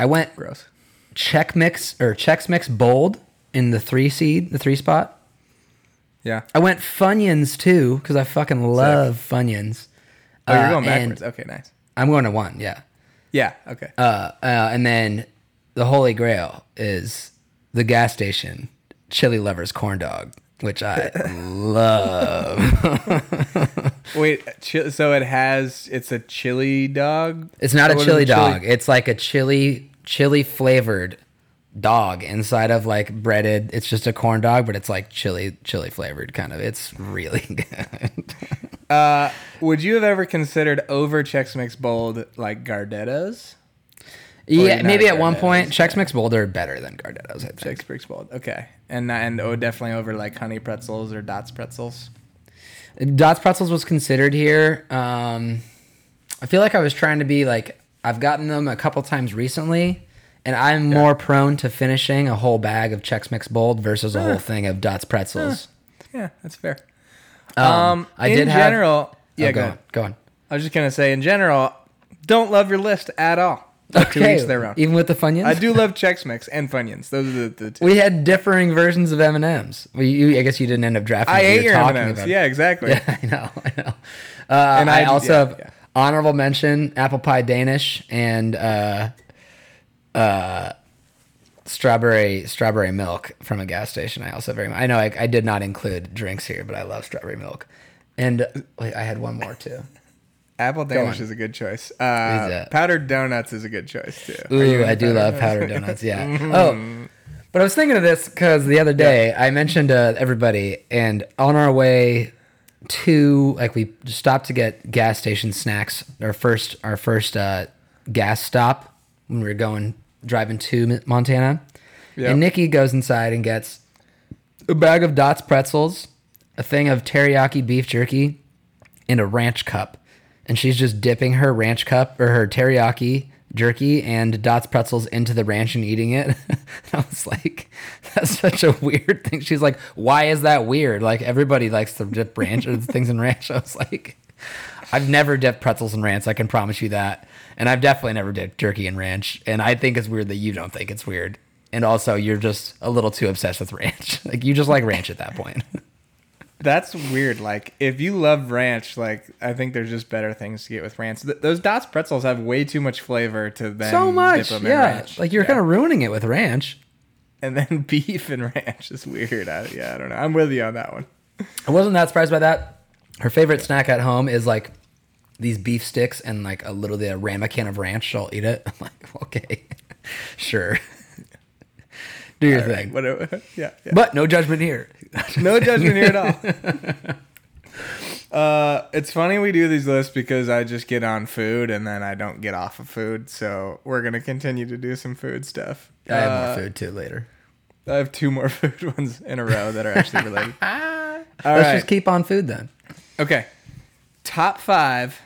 I went Gross. Check Mix or Chex Mix Bold in the three seed, the three spot. Yeah. I went Funyuns too because I fucking love Funyuns. Oh, you're Uh, going backwards. Okay, nice. I'm going to one, yeah. Yeah. Okay. Uh, uh, and then the Holy Grail is the gas station chili lovers corn dog, which I love. Wait. Chi- so it has. It's a chili dog. It's not Or a what is chili dog. It's like a chili chili flavored dog inside of like breaded. It's just a corn dog, but it's like chili chili flavored kind of. It's really good. Uh, would you have ever considered over Chex Mix Bold like Gardettos? yeah, maybe at one point. Chex Mix Bold are better than Gardettos. I think. Chex Mix Bold. Okay. And and oh, definitely over like Honey Pretzels or Dots Pretzels. Dots pretzels was considered here. Um, I feel like I was trying to be like I've gotten them a couple times recently, and I'm more prone to finishing a whole bag of Chex Mix Bold versus a whole thing of Dots pretzels. Yeah, that's fair. Um, Um, I in did have- general, yeah, Oh, go, go on. Go on. I was just gonna say, in general, don't love your list at all. To each their own. Even with the Funyuns, I do love Chex Mix and Funyuns. Those are the, the two. We had differing versions of M and M's. You, I guess you didn't end up drafting. I what ate your talking M&Ms. about. Yeah, exactly. Yeah, I know. I know. Uh, And I, I- also yeah, have yeah. honorable mention apple pie Danish and uh, uh, strawberry strawberry milk from a gas station. I also very much. I know I, I did not include drinks here, but I love strawberry milk. And uh, wait, I had one more too. Apple Danish is a good choice. Uh, powdered donuts is a good choice too. Ooh, I do love powdered donuts. Yeah. oh, but I was thinking of this because the other day I mentioned to everybody, and on our way to like we stopped to get gas station snacks. Our first our first uh, gas stop when we were going driving to Montana, Yep. and Nikki goes inside and gets a bag of Dots pretzels, a thing of teriyaki beef jerky, and a ranch cup. And she's just dipping her ranch cup or her teriyaki jerky and Dots pretzels into the ranch and eating it. I was like, that's such a weird thing. She's like, why is that weird? Like everybody likes to dip ranch or things in ranch. I was like, I've never dipped pretzels in ranch. I can promise you that. And I've definitely never dipped jerky in ranch. And I think it's weird that you don't think it's weird. And also, you're just a little too obsessed with ranch. Like you just like ranch at that point. That's weird. Like, if you love ranch, like, I think there's just better things to get with ranch. Th- those Dots pretzels have way too much flavor to then so much, dip 'em in yeah. ranch. Like you're Yeah. kind of ruining it with ranch. and then beef and ranch is weird. I, yeah, I don't know. I'm with you on that one. I wasn't that surprised by that. Her favorite snack at home is like these beef sticks and like a little bit of ramekin of ranch. She'll eat it. I'm like, okay, sure. Do your All right, thing. whatever. Yeah, yeah. But no judgment here. no judgment here at all. Uh, it's funny we do these lists because I just get on food and then I don't get off of food. So we're gonna continue to do some food stuff. I have Uh, more food too later. I have two more food ones in a row that are actually related. All Let's right. just keep on food then. Okay. Top five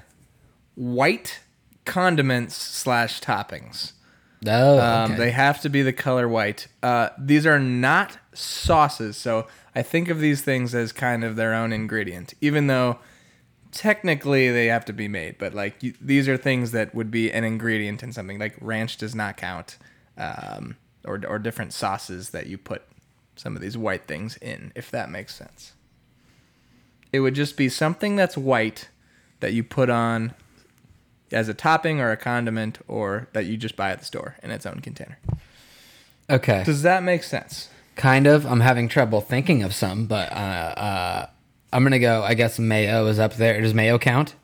white condiments slash toppings. Oh, Um, okay. They have to be the color white. Uh, these are not sauces, so I think of these things as kind of their own ingredient, even though technically they have to be made. But like you, these are things that would be an ingredient in something. Like ranch does not count, um, or or different sauces that you put some of these white things in, if that makes sense. It would just be something that's white that you put on as a topping or a condiment or that you just buy at the store in its own container. Okay. Does that make sense? Kind of. I'm having trouble thinking of some, but uh, uh, I'm gonna go. I guess mayo is up there. Does mayo count?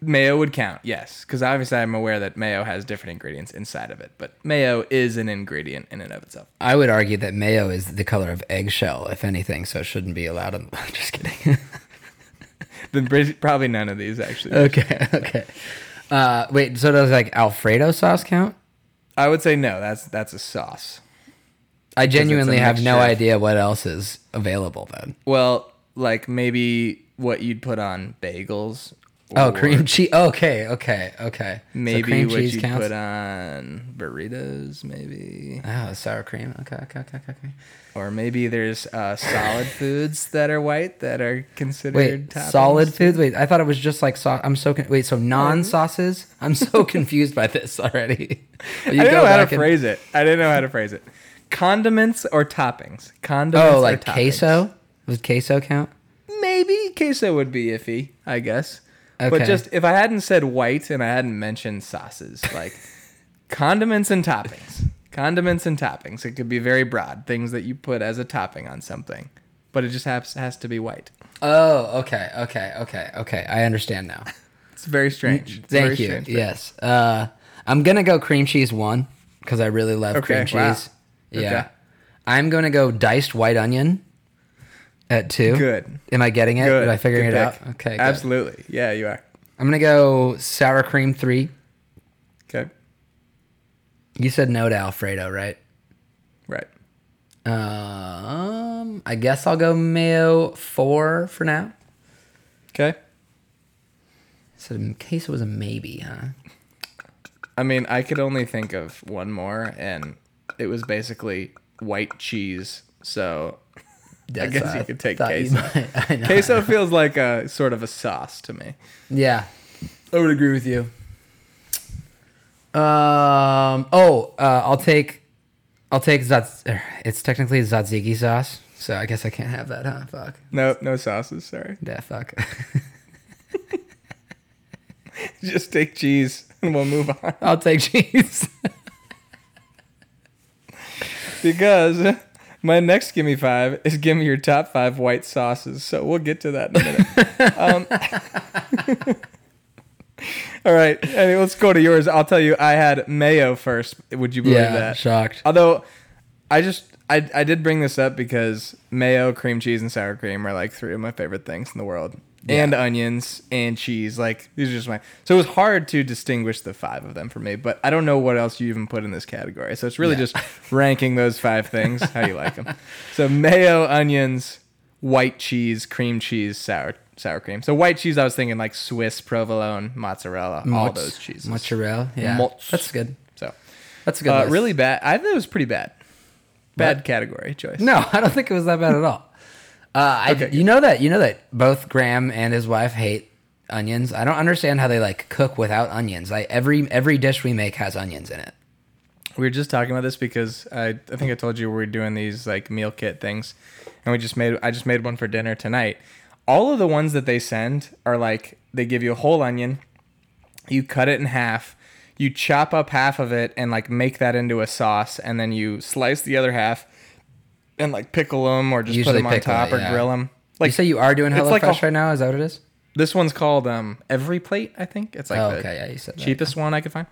Mayo would count, yes, because obviously I'm aware that mayo has different ingredients inside of it, but mayo is an ingredient in and of itself. I would argue that mayo is the color of eggshell, if anything, so it shouldn't be allowed. I'm just kidding. Then probably none of these actually. okay. Okay. Uh, wait. So does like Alfredo sauce count? I would say no. That's that's a sauce. I genuinely have no idea what else is available then. Well, like maybe what you'd put on bagels. Oh, cream cheese. Okay, okay, okay. So Maybe cream what cheese you counts. put on burritos, maybe, Oh, sour cream. Okay, okay, okay, okay. or maybe there's uh, solid foods that are white that are considered Wait, toppings. solid foods. Wait, I thought it was just like sauce. I'm so con- wait. So non sauces. I'm so confused by this already. I didn't know how to phrase it. I didn't know how to phrase it. Condiments or toppings? Condiments Oh, like toppings? queso. Does queso count? Maybe queso would be iffy, I guess. But just if I hadn't said white and I hadn't mentioned sauces, like condiments and toppings. Condiments and toppings. It could be very broad. Things that you put as a topping on something. But it just has, has to be white. Oh, okay, okay, okay, okay. I understand now. It's very strange. It's very Thank you. strange. Yes. Uh, I'm gonna go cream cheese one because I really love Okay, cream wow. cheese. Yeah. Okay. I'm gonna go diced white onion at two. Good. Am I getting it? Good. Am I figuring Good it out? Okay. good. Absolutely. Yeah, you are. I'm gonna go sour cream three. Okay. You said no to Alfredo, right? Right. Um, I guess I'll go mayo four for now. Okay. So in case it was a maybe, huh? I mean, I could only think of one more, and it was basically white cheese. So I guess what you could take queso. might- queso feels like a sort of a sauce to me. Yeah, I would agree with you. Um. Oh, uh, I'll take, I'll take Zats. er, It's technically tzatziki sauce, so I guess I can't have that, huh? Fuck. No, no sauces. Sorry. Yeah, fuck. Just take cheese, and we'll move on. I'll take cheese. Because my next gimme five is give me your top five white sauces. So we'll get to that in a minute. um, all right. Mean, let's go to yours. I'll tell you, I had mayo first. Would you believe yeah, that? shocked. Although, I just I I did bring this up because mayo, cream cheese, and sour cream are like three of my favorite things in the world. And onions and cheese, like these are just my. So it was hard to distinguish the five of them for me, but I don't know what else you even put in this category. So it's really Yeah. just ranking those five things how you like them. So mayo, onions, white cheese, cream cheese, sour sour cream. So white cheese, I was thinking like Swiss, provolone, mozzarella, all those cheeses. Mozzarella. Yeah, that's good. So That's a good. uh, list. really bad. I thought it was pretty bad. Bad What? category choice. No, I don't think it was that bad at all. Uh, I, Okay, you know that you know that both Graham and his wife hate onions. I don't understand how they like cook without onions. Like every every dish we make has onions in it. We were just talking about this because I, I think I told you we were doing these like meal kit things, and we just made I just made one for dinner tonight. All of the ones that they send are like they give you a whole onion, you cut it in half, you chop up half of it and like make that into a sauce, and then you slice the other half, and like pickle them or just Usually put them on pickle top it, or yeah. grill them. Like you say you are doing it's HelloFresh like a- right now? Is that what it is? This one's called um Every Plate, I think. It's like Oh, the okay, yeah, you said that. cheapest one I could find.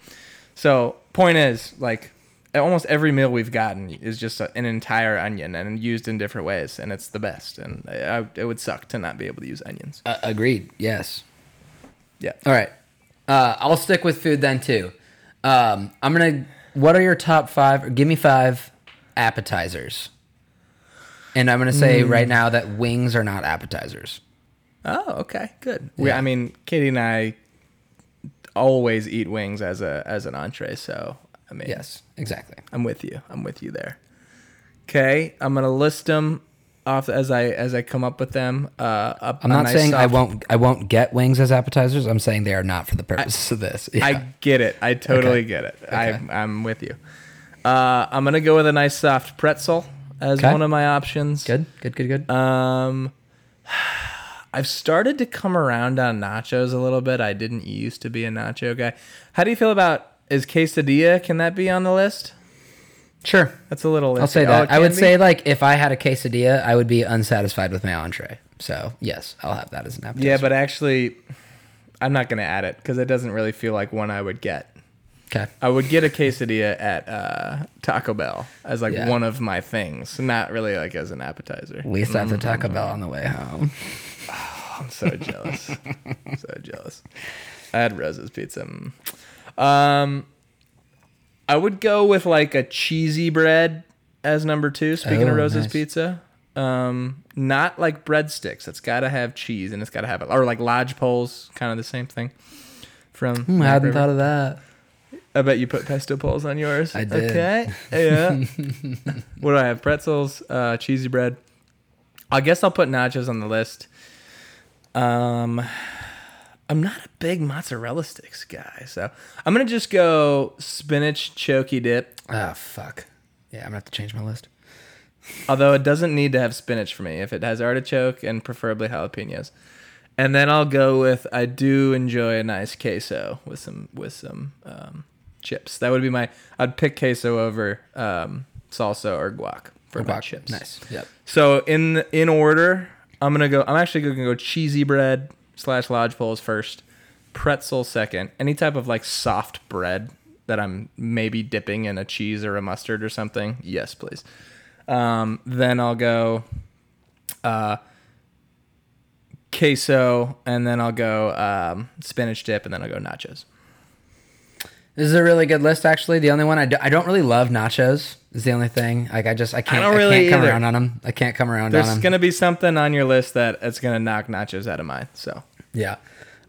So point is, like, almost every meal we've gotten is just a, an entire onion and used in different ways, and it's the best. And I, it would suck to not be able to use onions. Uh, agreed. Yes. Yeah. All right. Uh, I'll stick with food then too. Um, I'm gonna. What are your top five? Or give me five appetizers. And I'm gonna say Hmm. right now that wings are not appetizers. Oh, okay, good. We, I mean, Katie and I always eat wings as a as an entree, so I mean, Yes, exactly. I'm with you. I'm with you there. Okay, I'm gonna list them off as I as I come up with them. Uh, a- I'm not nice saying I won't. I won't get wings as appetizers. I'm saying they are not for the purposes of this. Yeah. I get it. I totally Okay. get it. Okay. I, I'm with you. Uh, I'm gonna go with a nice soft pretzel as Okay. one of my options. good. Good. Good. Good. Um, I've started to come around on nachos a little bit. I didn't used to be a nacho guy. How do you feel about is quesadilla? Can that be on the list? Sure. That's a little. I'll say Oh, that. it I would be? say like if I had a quesadilla, I would be unsatisfied with my entree. So yes, I'll have that as an appetizer. Yeah, but actually, I'm not gonna add it because it doesn't really feel like one I would get. Okay. I would get a quesadilla at uh, Taco Bell as like Yeah. one of my things, not really like as an appetizer. We stopped at Taco Bell on the way home. I'm so jealous. so jealous. I had Rose's pizza. Mm. Um, I would go with like a cheesy bread as number two. Speaking Oh, of Rose's nice. pizza, um, not like breadsticks. It's got to have cheese and it's got to have it, or like lodge poles, kind of the same thing. From Hmm, I hadn't thought of that. I bet you put pesto poles on yours. I did. Okay. Yeah. what do I have? Pretzels, uh, cheesy bread. I guess I'll put nachos on the list. Um, I'm not a big mozzarella sticks guy, so I'm gonna just go spinach choky dip. Ah, fuck. Yeah, I'm gonna have to change my list. Although it doesn't need to have spinach for me. If it has artichoke and preferably jalapenos, and then I'll go with I do enjoy a nice queso with some with some um, chips. That would be my. I'd pick queso over um, salsa or guac for my Guac. chips. Nice. Yep. So in in order, I'm gonna go. I'm actually gonna go cheesy bread slash lodge poles first, pretzel second. Any type of like soft bread that I'm maybe dipping in a cheese or a mustard or something. Yes, please. Um, then I'll go uh, queso, and then I'll go um, spinach dip, and then I'll go nachos. This is a really good list, actually. The only one I, do, I don't really love nachos is the only thing. Like I just I can't I, don't really can't come either. around on them. I can't come around There's on them. There's gonna be something on your list that it's gonna knock nachos out of mine. So Yeah.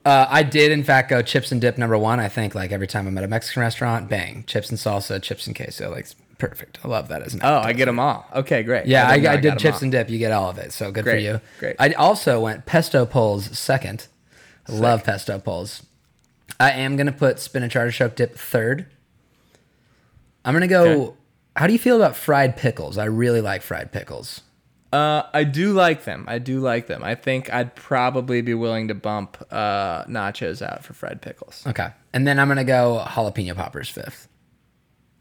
Uh, I did, in fact, go chips and dip number one. I think, like, every time I'm at a Mexican restaurant, bang, chips and salsa, chips and queso. Like, it's perfect. I love that as an oh, I get them all. Okay, great. Yeah, I, I, got did chips all. and dip. You get all of it. So good for you. great. I also went pesto poles second. I love pesto poles. I am going to put spinach artichoke dip third. I'm going to go. Okay. How do you feel about fried pickles? I really like fried pickles. Uh, I do like them. I do like them. I think I'd probably be willing to bump uh, nachos out for fried pickles. Okay. And then I'm going to go jalapeno poppers fifth.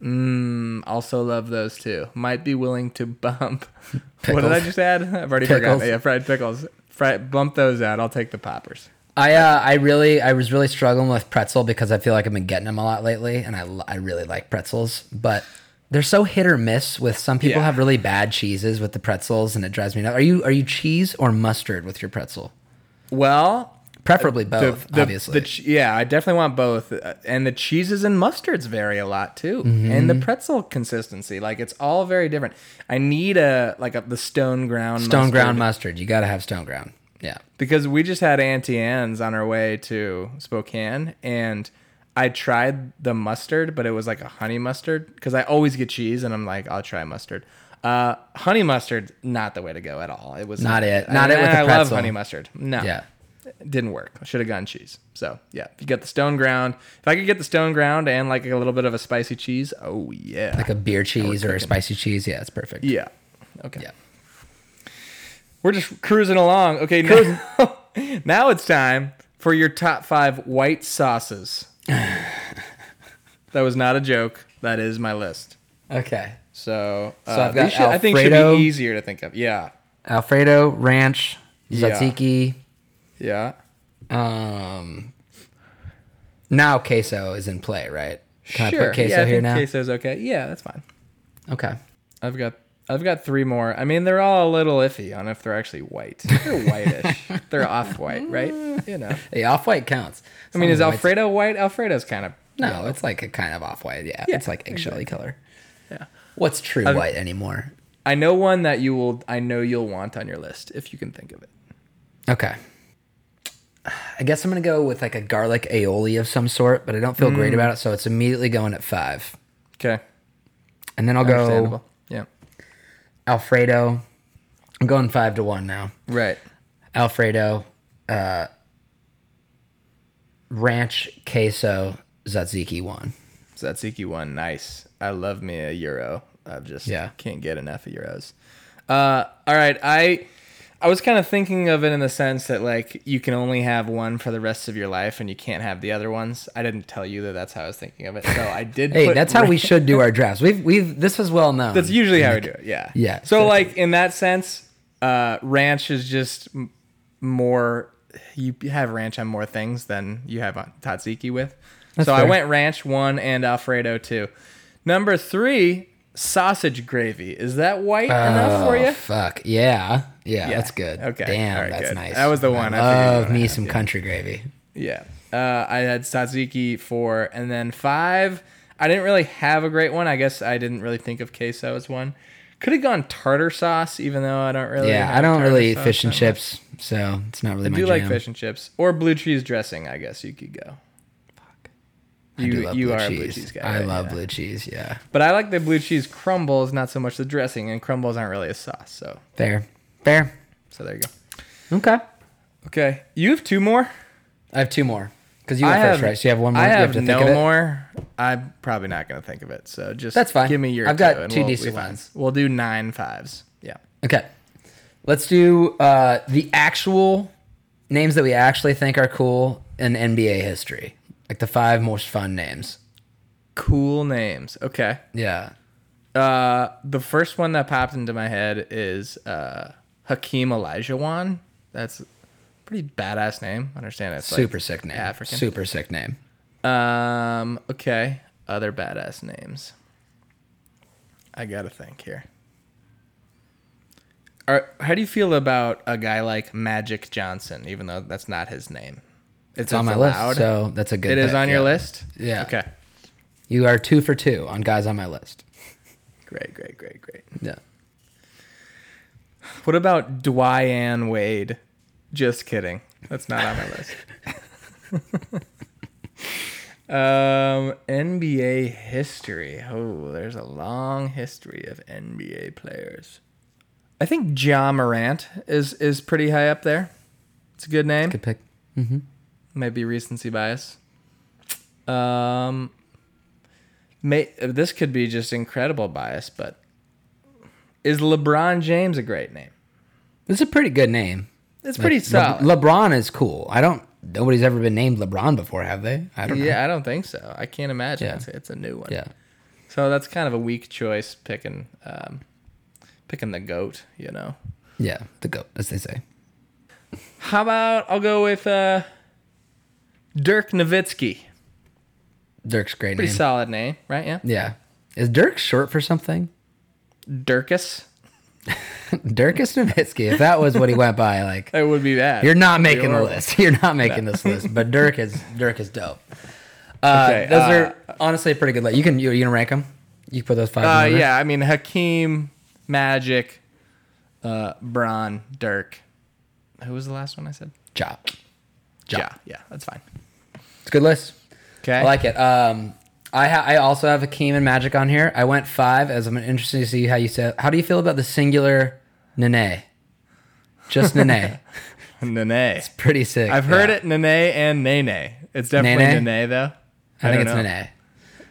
Mm, also love those too. Might be willing to bump. What did I just add? I've already Pickles. forgotten. Yeah, fried pickles. Fried, bump those out. I'll take the poppers. I uh, I really I was really struggling with pretzel because I feel like I've been getting them a lot lately, and I I really like pretzels, but they're so hit or miss. With some people Yeah. have really bad cheeses with the pretzels, and it drives me nuts. Are you are you cheese or mustard with your pretzel? Well, Preferably both, the- obviously. the ch- yeah, I definitely want both. Uh, And the cheeses and mustards vary a lot too. Mm-hmm. And the pretzel consistency, like it's all very different. I need a like a, the stone ground stone ground mustard. You got to have stone ground. Yeah. because we just had Auntie Anne's on our way to Spokane, and I tried the mustard, but it was like a honey mustard because I always get cheese, and I'm like, I'll try mustard. Uh, honey mustard, not the way to go at all. It was Not it. Not it with the I love honey mustard. No, Yeah. it didn't work. I should have gone cheese. So yeah, if you get the stone ground, if I could get the stone ground and like a little bit of a spicy cheese, oh yeah, Like a beer cheese or a spicy cheese. Yeah, it's perfect. yeah. Okay. Yeah. We're just cruising along. Okay, now, now it's time for your top five white sauces. that was not a joke. That is my list. Okay. So, uh, So I've got should, I think should be easier to think of. Yeah, Alfredo ranch, Yeah. tzatziki. yeah. Um. Now queso is in play, right? Can sure. I put queso yeah, I here now? queso's okay. Yeah, that's fine. Okay. I've got I've got three more. I mean, they're all a little iffy on if they're actually white. They're whitish. they're off white, right? You know. The off white counts. I mean, is Alfredo white? Alfredo's kind of No, yellow. it's like a kind of off white. Yeah, Yeah, it's like eggshelly color. Yeah. What's true I've- white anymore? I know one that you will. I know you'll want on your list if you can think of it. Okay. I guess I'm gonna go with like a garlic aioli of some sort, but I don't feel Mm. great about it, so it's immediately going at five. Okay. And then I'll go. Yeah. Alfredo. I'm going five to one now. Right. Alfredo, uh, ranch queso tzatziki one. Tzatziki one, nice. I love me a gyro. I've just Yeah. can't get enough of gyros. Uh, all right, I I was kind of thinking of it in the sense that like you can only have one for the rest of your life and you can't have the other ones. I didn't tell you that that's how I was thinking of it. So I did. Hey, that's how we should do our drafts. We've we've this is well known. That's usually how we do it. Yeah. Yeah, So like in that sense, uh, ranch is just m- more. You have ranch on more things than you have on tzatziki with. That's so I went ranch one and Alfredo two. Number three, sausage gravy. Is that white enough for Oh, you? Fuck yeah. yeah, Yeah. that's good. Okay. damn, right, that's good. nice. That was the one I I love me some yeah. country gravy. Yeah. Uh, I had tzatziki four, and then five. I didn't really have a great one. I guess I didn't really think of queso as one. Could have gone tartar sauce, even though I don't really. yeah, I don't really eat fish and much. chips, so it's not really I do jam. like fish and chips or blue cheese dressing. I guess you could go. You love you blue are a cheese. blue cheese guy. I right? love Yeah. blue cheese. Yeah, but I like the blue cheese crumbles, not so much the dressing. And crumbles aren't really a sauce, so fair, fair. so there you go. Okay, Okay, you have two more. I have two more because you I went first, have- right? So you have one more. I you have, to think no more. I'm probably not going to think of it. So just That's fine. Give me your. I've got and two we'll decent fine. ones. We'll do nine fives. Yeah. Okay, let's do uh, the actual names that we actually think are cool in NBA history, like the five most fun names. Cool names. Okay. Yeah, Uh, the first one that popped into my head is uh, Hakeem Olajuwon. That's a pretty badass name. I understand it's like super sick name. African. Super sick name. Um. Okay. Other badass names. I gotta think here. Are, how do you feel about a guy like Magic Johnson? Even though that's not his name, It's on my list, so that's a good. it is on your yeah. list. Yeah. Okay. You are two for two on guys on my list. Great. Great. Great. Great. Yeah. What about Dwyane Wade? Just kidding. That's not on my list. um, NBA history. Oh, there's a long history of NBA players. I think Ja Morant is is pretty high up there. It's a good name. Good pick. Maybe recency bias. Um, may this could be just incredible bias, but is LeBron James a great name? It's a pretty good name. It's pretty Le- solid. LeBron is cool. I don't. Nobody's ever been named LeBron before, have they? I don't know. yeah, I don't think so. I can't imagine. Yeah. It's, it's a new one. Yeah. So that's kind of a weak choice picking um, picking the goat. You know. Yeah. The goat, as they say. How about I'll go with uh, Dirk Nowitzki. Dirk's great name. Pretty name. solid name, right? Yeah. Yeah. Is Dirk short for something? Dirkus. Dirkus Nowitzki. If that was what he went by, like That would be bad. you're not making the list. You're not making this list. But Dirk is Dirk is dope. Uh, Okay, those uh, are honestly a pretty good list. You can you, you gonna rank them? You can put those five. Uh, yeah, I mean Hakeem, Magic, uh, Bron, Dirk. Who was the last one I said? Ja. Ja. Yeah, yeah, that's fine. It's a good list. Okay, I like it. Um, I ha- I also have Akeem and Magic on here. I went five as I'm interested to see how you said. How do you feel about the singular Nene? Just Nene. Nene. It's pretty sick. I've heard yeah. it Nene and Nene. It's definitely Nene? Nene, though. I think it's know. Nene.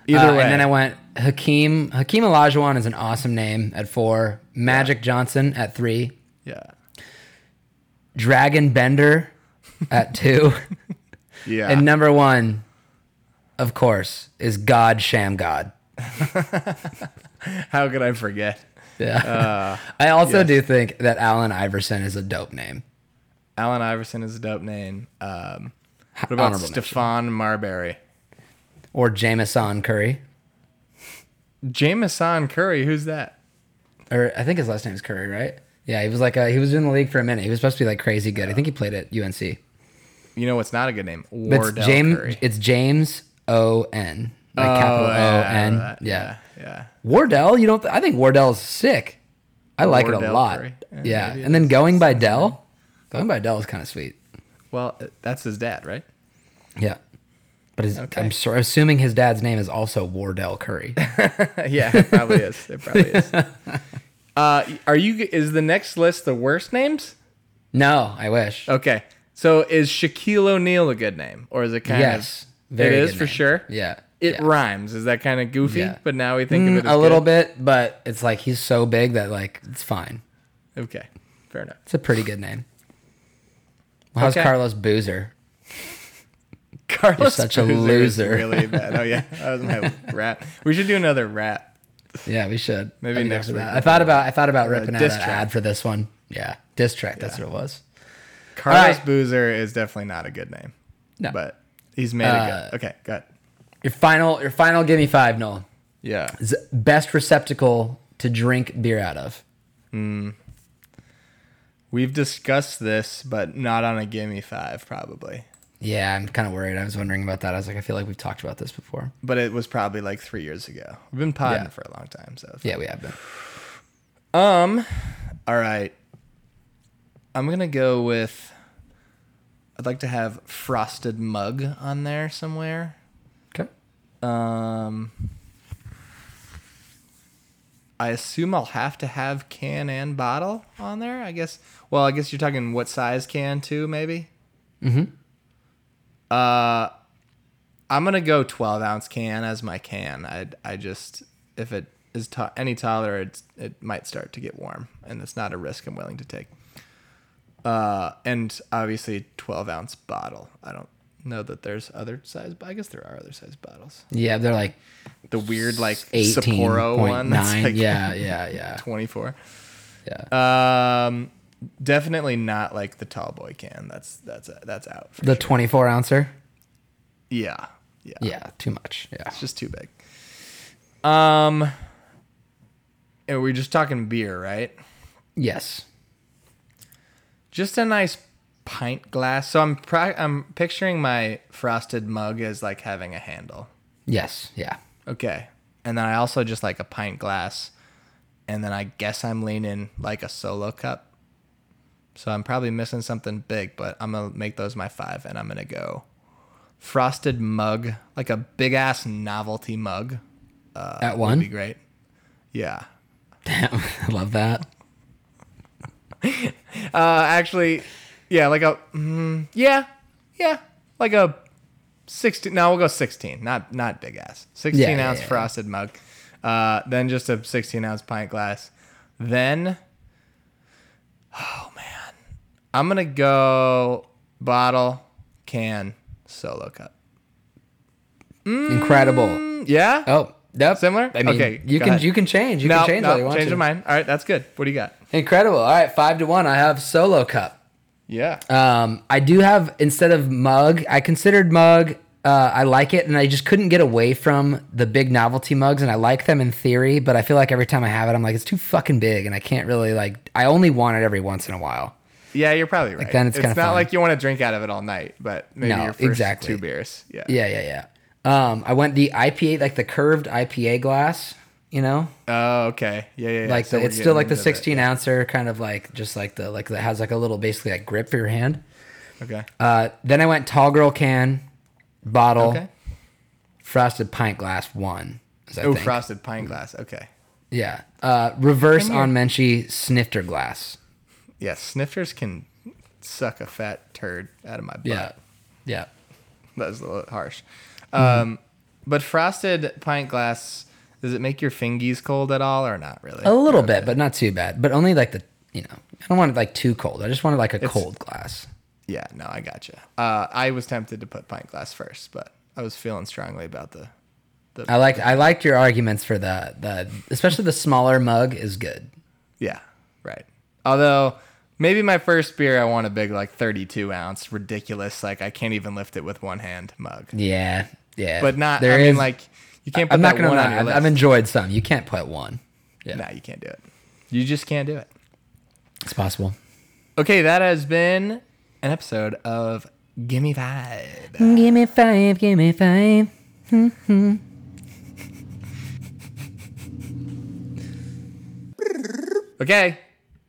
Either Uh, way. And then I went Hakeem. Hakeem Olajuwon is an awesome name at four. Magic Johnson at three. yeah, Dragan Bender at two. yeah. and number one, of course, is God Shammgod. How could I forget? Yeah. I also yes. do think that Allen Iverson is a dope name. Allen Iverson is a dope name. Um, what about Honorable mention. Stephon Marbury? Or JamesOn Curry. JamesOn Curry. Who's that? Or I think his last name is Curry, right? Yeah, he was like a, he was in the league for a minute. He was supposed to be like crazy good. I think he played at UNC. You know what's not a good name? Wardell it's James Curry. it's James O N. Like capital O N. yeah, Yeah. yeah. Wardell, you don't th- I think Wardell's sick. I like it a lot. Curry. Yeah, Yeah. And then going by Dell. Going by Dell is kind of sweet. Well, uh, that's his dad, right? Yeah. But his, Okay. I'm assuming his dad's name is also Wardell Curry. yeah, it probably is. It probably is. Uh, are you? Is the next list the worst names? no, I wish. Okay, so is Shaquille O'Neal a good name, or is it kind yes. of? it is good for name. sure. Yeah. It yeah. rhymes. Is that kind of goofy? Yeah. But now we think Mm, of it a little bit, but it's like he's so big that like it's fine. Okay. Fair enough. It's a pretty good name. Well, how's Okay. Carlos Boozer? Carlos You're such a Boozer is loser. Really bad. Oh yeah, that was my rap. We should do another rap. Yeah, we should. Maybe next week I thought about I thought about ripping out an ad for this one. Yeah, diss track. That's Yeah. what it was. Carlos right. Boozer is definitely not a good name, No, but he's made Uh, it good. Okay, good. your final your final give me five, Knoll. Yeah. Is best receptacle to drink beer out of. We've discussed this, but not on a gimme five, probably. Yeah, I'm kind of worried. I was wondering about that. I was like, I feel like we've talked about this before. But it was probably like three years ago. We've been podding Yeah. for a long time, so. Yeah, we have been. Um, all right. I'm gonna go with. I'd like to have frosted mug on there somewhere. Okay. Um, I assume I'll have to have can and bottle on there. I guess. Well, I guess you're talking what size can too, maybe. Mm-hmm. Uh, I'm gonna go 12 ounce can as my can. I I just if it is ta- any taller, it's, it might start to get warm, and it's not a risk I'm willing to take. Uh, and obviously 12 ounce bottle. I don't know that there's other size, but I guess there are other size bottles. Yeah, they're like The weird like eighteen Sapporo point one. Like yeah, yeah, yeah, 24. yeah. Um, definitely not like the tall boy can. That's that's that's out. For the sure. 24 ouncer. yeah, yeah, Yeah, too much. Yeah. It's just too big. Um, and we're just talking beer, right? Yes. Just a nice pint glass. So I'm pra- I'm picturing my frosted mug as like having a handle. Yes. Yeah. Okay. And then I also just like a pint glass. And then I guess I'm leaning like a solo cup. So I'm probably missing something big, but I'm going to make those my five. And I'm going to go frosted mug, like a big ass novelty mug. Uh, At would one? be great. Yeah. Damn. I love that. Uh, actually, yeah, like a, mm, yeah, yeah, like a 16. No, we'll go 16. Not not big ass. 16 Yeah, yeah, ounce yeah. frosted mug. Uh, then just a 16 ounce pint glass. Then, oh man, I'm gonna go bottle, can, solo cup. Incredible. Mm, Yeah. Oh, yep. Similar? I mean, Okay, you can ahead. you can change. You no, can change no, all you want change to. your mind. All right, that's good. What do you got? Incredible. All right, five to one. I have solo cup. Yeah. Um, I do have instead of mug. I considered mug. Uh, I like it, and I just couldn't get away from the big novelty mugs, and I like them in theory, but I feel like every time I have it, I'm like, it's too fucking big, and I can't really like. I only want it every once in a while. Yeah, you're probably right. then it's it's not fun. like you want to drink out of it all night, but maybe No, your first exactly. two beers. Yeah. Yeah, yeah, yeah. Um, I went the IPA, like the curved IPA glass. You know, Oh, okay. Yeah, yeah. yeah. like So the, it's still like the into 16 ouncer, kind of like just like the like that has like a little basically like grip for your hand. Okay. Uh, then I went tall girl can, bottle, Okay. frosted pint glass one. Oh, think. frosted pint glass. Okay. Yeah. Uh, reverse on Menchie snifter glass. Yeah, snifters can suck a fat turd out of my butt. Yeah. Yeah. That was a little harsh. Mm-hmm. Um, but frosted pint glass, does it make your fingies cold at all or not really? A little bit, but not too bad. But only like the, you know, I don't want it like too cold. I just wanted like a It's- cold glass. Yeah, no, I gotcha. Uh, I was tempted to put pint glass first, but I was feeling strongly about the. the I liked I liked your arguments for the the especially the smaller mug is good. Yeah, right. Although maybe my first beer, I want a big like 32 ounce, ridiculous, like I can't even lift it with one hand mug. Yeah. Yeah. But not. There I mean, like you can't put I'm not gonna lie. I've. I've enjoyed some. You can't put one. Yeah. Nah, you can't do it. You just can't do it. It's possible. Okay, that has been an episode of Gimme Five. Give me five, give me five. Okay,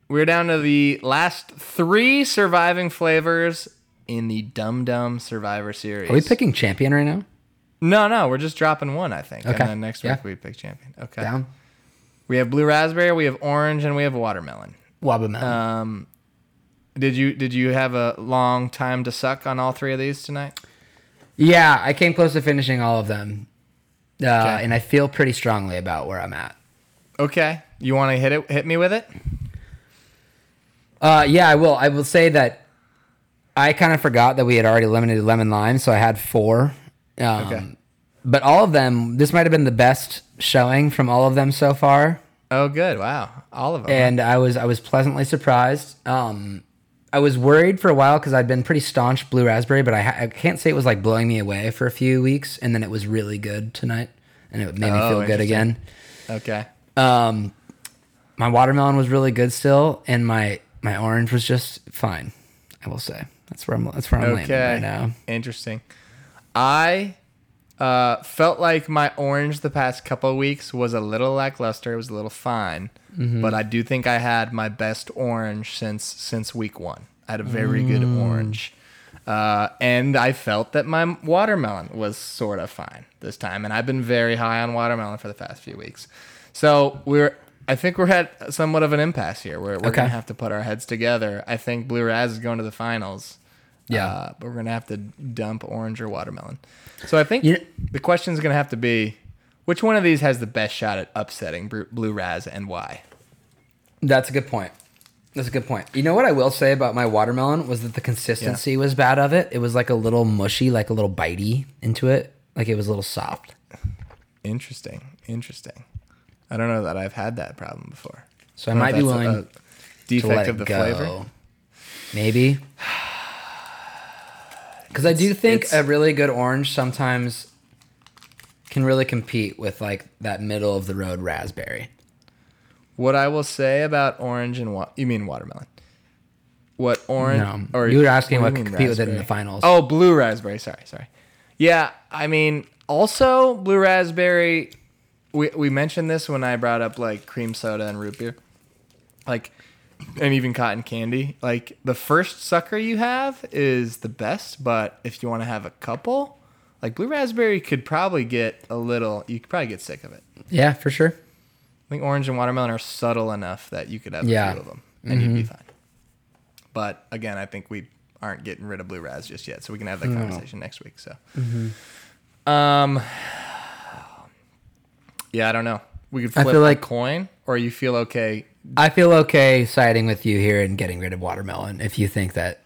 we're down to the last three surviving flavors in the Dum Dum Survivor Series. Are we picking champion right now? No, no, we're just dropping one, I think. Okay, And then next week yeah. we pick champion. Okay. Down. We have blue raspberry, we have orange, and we have watermelon. Wabamelon. Um, did you did you have a long time to suck on all three of these tonight? yeah, I came close to finishing all of them. Uh, And I feel pretty strongly about where I'm at. Okay. You want to hit it? Hit me with it. Uh, yeah, I will. I will say that I kind of forgot that we had already eliminated lemon lime, so I had four. Um, Okay. But all of them, this might have been the best showing from all of them so far, Oh, good. Wow. All of them. and I was I was pleasantly surprised. Um, I was worried for a while because I'd been pretty staunch blue raspberry, but I, ha- I can't say it was like blowing me away for a few weeks, and then it was really good tonight, and it made me Oh, feel good again. okay. Um, my watermelon was really good still, and my my orange was just fine. I will say that's where I'm that's where I'm landing right now. Interesting. I uh, felt like my orange the past couple of weeks was a little lackluster. It was a little fine, Mm-hmm. but I do think I had my best orange since since week one. I had a very good Mm. orange, uh, and I felt that my watermelon was sort of fine this time. And I've been very high on watermelon for the past few weeks. So we're. I think we're at somewhat of an impasse here. We're, we're Okay. gonna have to put our heads together. I think Blue Raz is going to the finals. Yeah. Uh, but we're gonna have to dump orange or watermelon. So I think You kn- the question is gonna have to be, which one of these has the best shot at upsetting Blue Raz and why? That's a good point. That's a good point. You know what I will say about my watermelon was that the consistency was bad of it. It was like a little mushy, like a little bitey into it. Like it was a little soft. Interesting, interesting. I don't know that I've had that problem before. So I don't might be a- willing a to defect let of the go. flavor. Maybe. Because I do think it's- a really good orange sometimes can really compete with like that middle of the road raspberry. What I will say about orange and what you mean watermelon? What orange? No, you were asking what do you could mean compete with it in the finals. Oh, blue raspberry. Sorry, sorry. Yeah, I mean, also blue raspberry. We we mentioned this when I brought up like cream soda and root beer, like, and even cotton candy. Like the first sucker you have is the best, but if you want to have a couple, like blue raspberry could probably get a little. You could probably get sick of it. Yeah, for sure. I think orange and watermelon are subtle enough that you could have Yeah. a few of them and you'd be fine. But again, I think we aren't getting rid of blue raz just yet, so we can have that conversation next week. So, um, yeah, I don't know. We could I flip feel a like- coin, or you feel okay. I feel okay siding with you here and getting rid of watermelon if you think that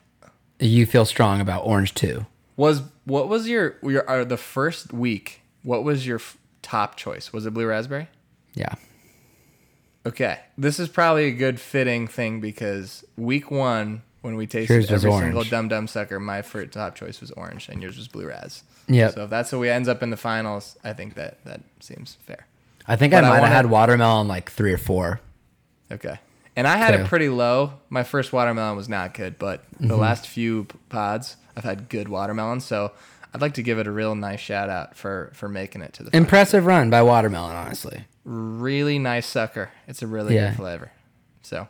you feel strong about orange too. Was what was your your uh, the first week? What was your f- top choice? Was it blue raspberry? Yeah. Okay, this is probably a good fitting thing because week one, when we tasted every single. Dum Dum Sucker, my first top choice was orange, and yours was Blue Raz. Yeah. So if that's what we ends up in the finals, I think that that seems fair. I think But I I might have had watermelon like three or four. Okay. And I had Okay. it pretty low. My first watermelon was not good, but Mm-hmm. the last few pods, I've had good watermelon. So I'd like to give it a real nice shout out for for making it to the. Impressive run by watermelon, honestly. really nice sucker. It's a really Yeah. good flavor. So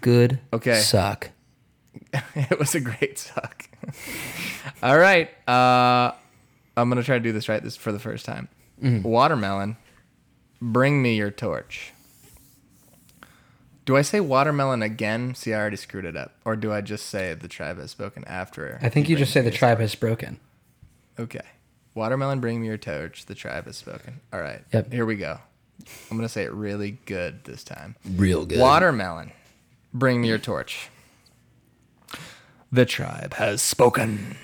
Good. Okay. Suck. it was a great suck. All right. Uh, I'm gonna try to do this right this for the first time. Watermelon, bring me your torch. Do I say watermelon again? See, I already screwed it up. Or do I just say the tribe has spoken after? I think you just say the tribe torch? has spoken. Okay. Watermelon, bring me your torch. The tribe has spoken. All right. Yep. Here we go. I'm gonna say it really good this time. Real good. Watermelon, bring me your torch. The tribe has spoken.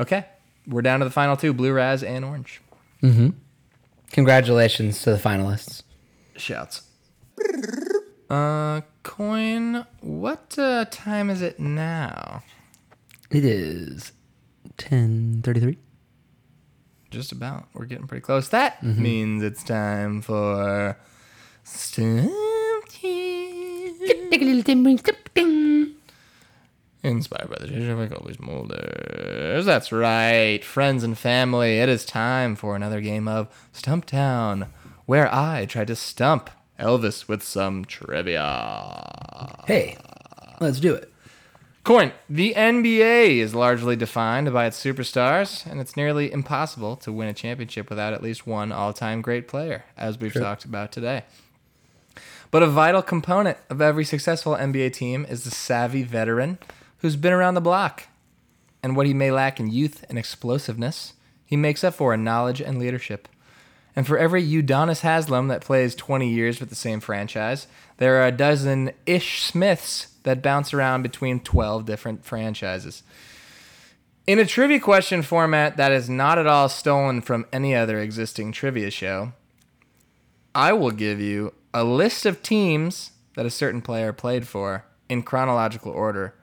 Okay, we're down to the final two: blue raz and orange. Mm hmm. Congratulations to the finalists. Shouts. Uh, Coyne. What uh, time is it now? It is 1033. Just about. We're getting pretty close. That means it's time for. Stump Town. Inspired by the teacher of always Molders. That's right, friends and family. It is time for another game of Stumptown, where I try to stump Elvis with some trivia. Hey, let's do it. Coyne. The NBA is largely defined by its superstars, and it's nearly impossible to win a championship without at least one all-time great player, as we've talked about today. But a vital component of every successful NBA team is the savvy veteran who's been around the block. And what he may lack in youth and explosiveness, he makes up for in knowledge and leadership. And for every Udonis Haslem that plays 20 years with the same franchise, there are a dozen Ish Smiths that bounce around between 12 different franchises. In a trivia question format that is not at all stolen from any other existing trivia show, I will give you a list of teams that a certain player played for in chronological order,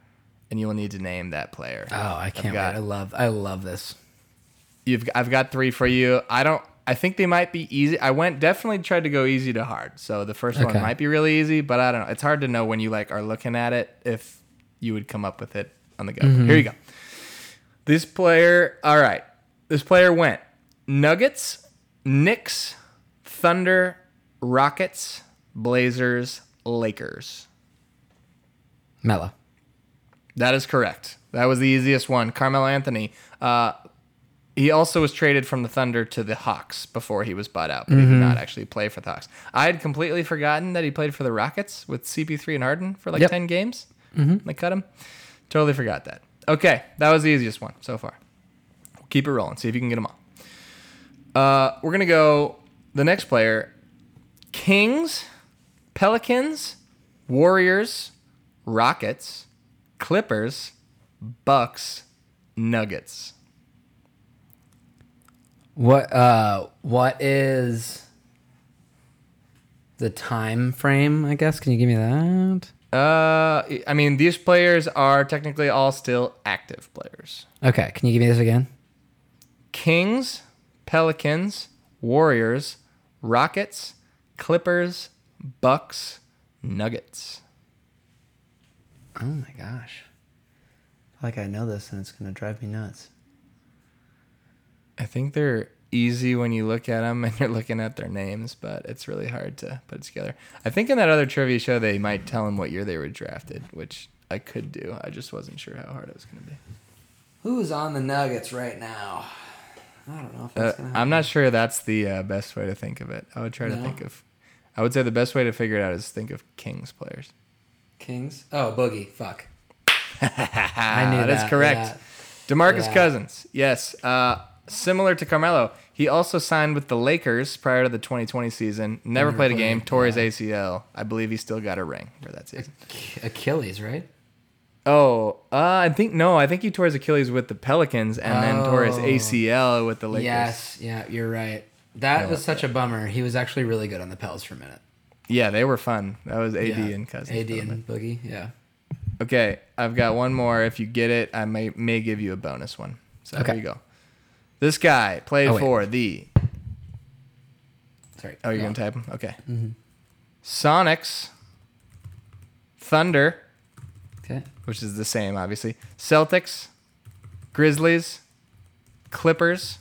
and you will need to name that player. Oh, I can't got- wait. I love I love this. You've I've got three for you. I don't. I think they might be easy. I went definitely tried to go easy to hard. So the first one might be really easy, but I don't know. It's hard to know when you like are looking at it if you would come up with it on the go. Here you go. This player. All right. This player went Nuggets, Knicks, Thunder, Rockets, Blazers, Lakers. Melo. That is correct. That was the easiest one. Carmelo Anthony. Uh, he also was traded from the Thunder to the Hawks before he was bought out, but he did not actually play for the Hawks. I had completely forgotten that he played for the Rockets with CP3 and Harden for like Yep. 10 games. Mm-hmm. They cut him. Totally forgot that. Okay, that was the easiest one so far. Keep it rolling. See if you can get them all. Uh, we're going to go the next player Kings, Pelicans, Warriors, Rockets, Clippers, Bucks, Nuggets. What uh what is the time frame, I guess? Can you give me that? Uh, I mean, these players are technically all still active players. Okay, can you give me this again? Kings, Pelicans, Warriors, Rockets, Clippers, Bucks, Nuggets. Oh my gosh. I like I know this and it's gonna drive me nuts. I think they're easy when you look at them and you're looking at their names, but it's really hard to put it together. I think in that other trivia show they might tell them what year they were drafted, which I could do. I just wasn't sure how hard it was going to be. Who's on the Nuggets right now? I don't know if Uh, that's gonna happen. I'm not sure that's the uh, best way to think of it. I would try to think of. I would say the best way to figure it out is think of Kings players. Kings. Oh, Boogie. Fuck. I knew that. that is correct. yeah. Demarcus Yeah. Cousins. Yes. Uh, similar to Carmelo, he also signed with the Lakers prior to the 2020 season. Never, played a game. Tore his. ACL. I believe he still got a ring for that season. Achilles, right? Oh, uh, I think no. I think he tore his Achilles with the Pelicans and then tore his Oh. ACL with the Lakers. Yes, yeah, you're right. That was such a bummer. He was actually really good on the Pels for a minute. Yeah, they were fun. That was AD Yeah. and Cousins. AD and Boogie, yeah. Okay, I've got one more. If you get it, I may may give you a bonus one. So Okay. here you go. This guy played Oh, for the. Sorry. Oh, you're Go gonna type them? Okay. Mm-hmm. Sonics, Thunder, Okay. which is the same, obviously. Celtics, Grizzlies, Clippers,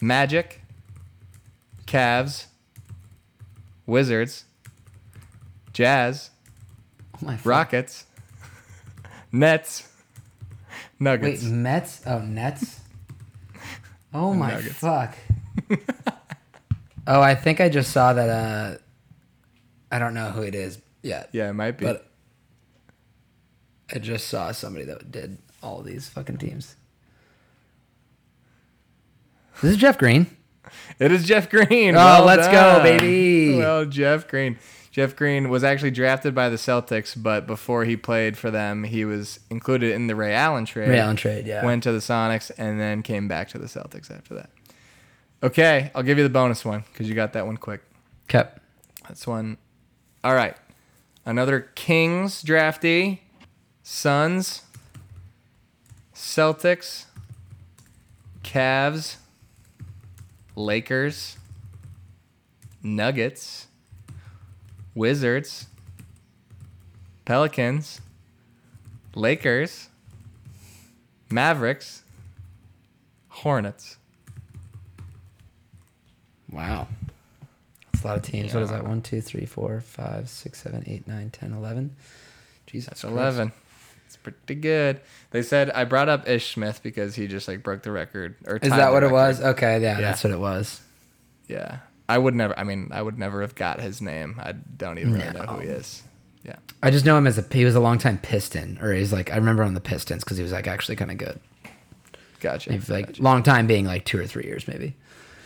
Magic, Cavs, Wizards, Jazz, Oh my. Rockets, Nets, Nuggets. Wait, Mets? Oh, Nets? Oh my Nuggets. fuck. oh, I think I just saw that uh I don't know who it is yet. Yeah, it might be. But I just saw somebody that did all these fucking teams. This is Jeff Green. It is Jeff Green. Oh, let's go, baby. Well, Jeff Green. Jeff Green was actually drafted by the Celtics, but before he played for them, he was included in the Ray Allen trade. Ray Allen trade, yeah. Went to the Sonics and then came back to the Celtics after that. Okay, I'll give you the bonus one because you got that one quick. Kept. That's one. All right. Another Kings draftee, Suns, Celtics, Cavs, Lakers, Nuggets, Wizards, Pelicans, Lakers, Mavericks, Hornets. Wow. That's a lot of teams. What is Yeah. that? One, two, three, four, five, six, seven, eight, nine, ten, eleven. Jesus. That's Christ. 11. It's pretty good. They said I brought up Ish Smith because he just like broke the record. Or Is that the what it was? Okay, yeah, Yeah. that's what it was. Yeah. I would never. I mean, I would never have got his name. I don't even really know who he is. Yeah. I just know him as a he was a longtime Piston, or he's like I remember on the Pistons because he was like actually kind of good. Gotcha. Maybe, like gotcha. long time being like two or three years maybe.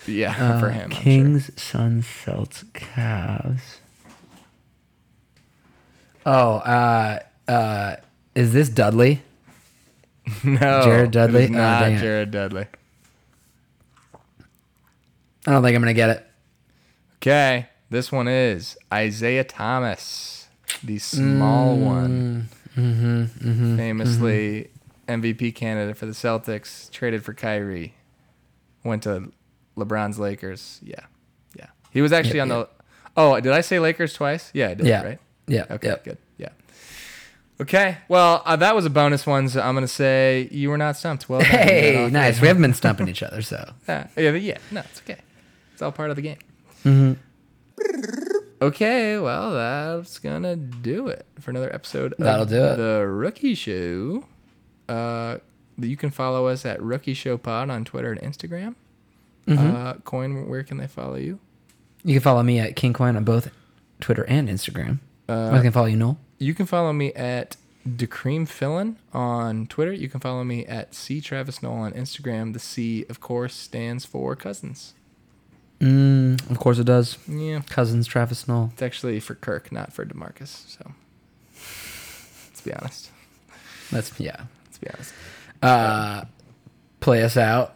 Yeah, for Uh, him. I'm Kings, Suns, Celts, Cavs. Oh, uh, uh, is this Dudley? No. Jared Dudley? it is Oh, not dang it. Jared Dudley. I don't think I'm gonna get it. Okay, this one is Isaiah Thomas, the small one, Mm-hmm, famously MVP candidate for the Celtics, traded for Kyrie, went to LeBron's Lakers. Yeah, yeah. He was actually Yep, on yep. the. Oh, did I say Lakers twice? Yeah, I did. Yeah. Right. Yeah. Okay. Yep. Good. Yeah. Okay. Well, uh, that was a bonus one. So I'm gonna say you were not stumped. Well done. You got Hey, nice. We haven't been stumping each other, so. Yeah, yeah, but yeah. No, it's okay. It's all part of the game. Mm-hmm. Okay, well, that's gonna do it for another episode. Of That'll do it. The Rookie Show. Uh, you can follow us at Rookie Show Pod on Twitter and Instagram. Mm-hmm. Uh, Coyne, where can they follow you? You can follow me at KingCoin on both Twitter and Instagram. Uh, I can follow you, Knoll. You can follow me at Decream Fillin on Twitter. You can follow me at C Travis Knoll on Instagram. The C, of course, stands for cousins. Mm, of course it does. Yeah, Cousins, Travis Knoll. it's actually for Kirk, not for Demarcus. So let's be honest. That's yeah. Let's be honest. Uh, play us out.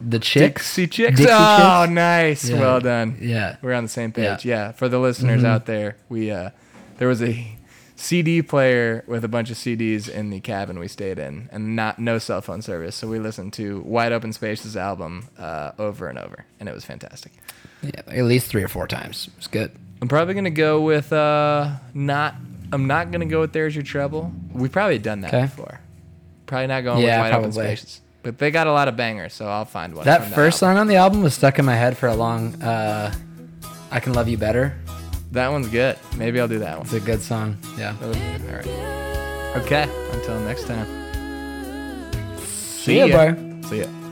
The chicks. Dixie Chicks. Dixie oh, Chicks? nice. Yeah. Well done. Yeah. We're on the same page. Yeah. Mm-hmm. Yeah. For the listeners out there, we uh, there was a CD player with a bunch of CDs in the cabin we stayed in, and not no cell phone service. So we listened to Wide Open Spaces album uh, over and over, and it was fantastic. Yeah, at least three or four times. It's good. I'm probably gonna go with uh, not. I'm not gonna go with There's Your Trouble. We've probably done that before. Probably not going Yeah, with Wide Open probably. Spaces. But they got a lot of bangers, so I'll find one. That from first album. song on the album was stuck in my head for a long. Uh, I can love you better. That one's good. Maybe I'll do that one. It's a good song. Yeah. All right. Okay. Until next time. See ya, bro. See ya.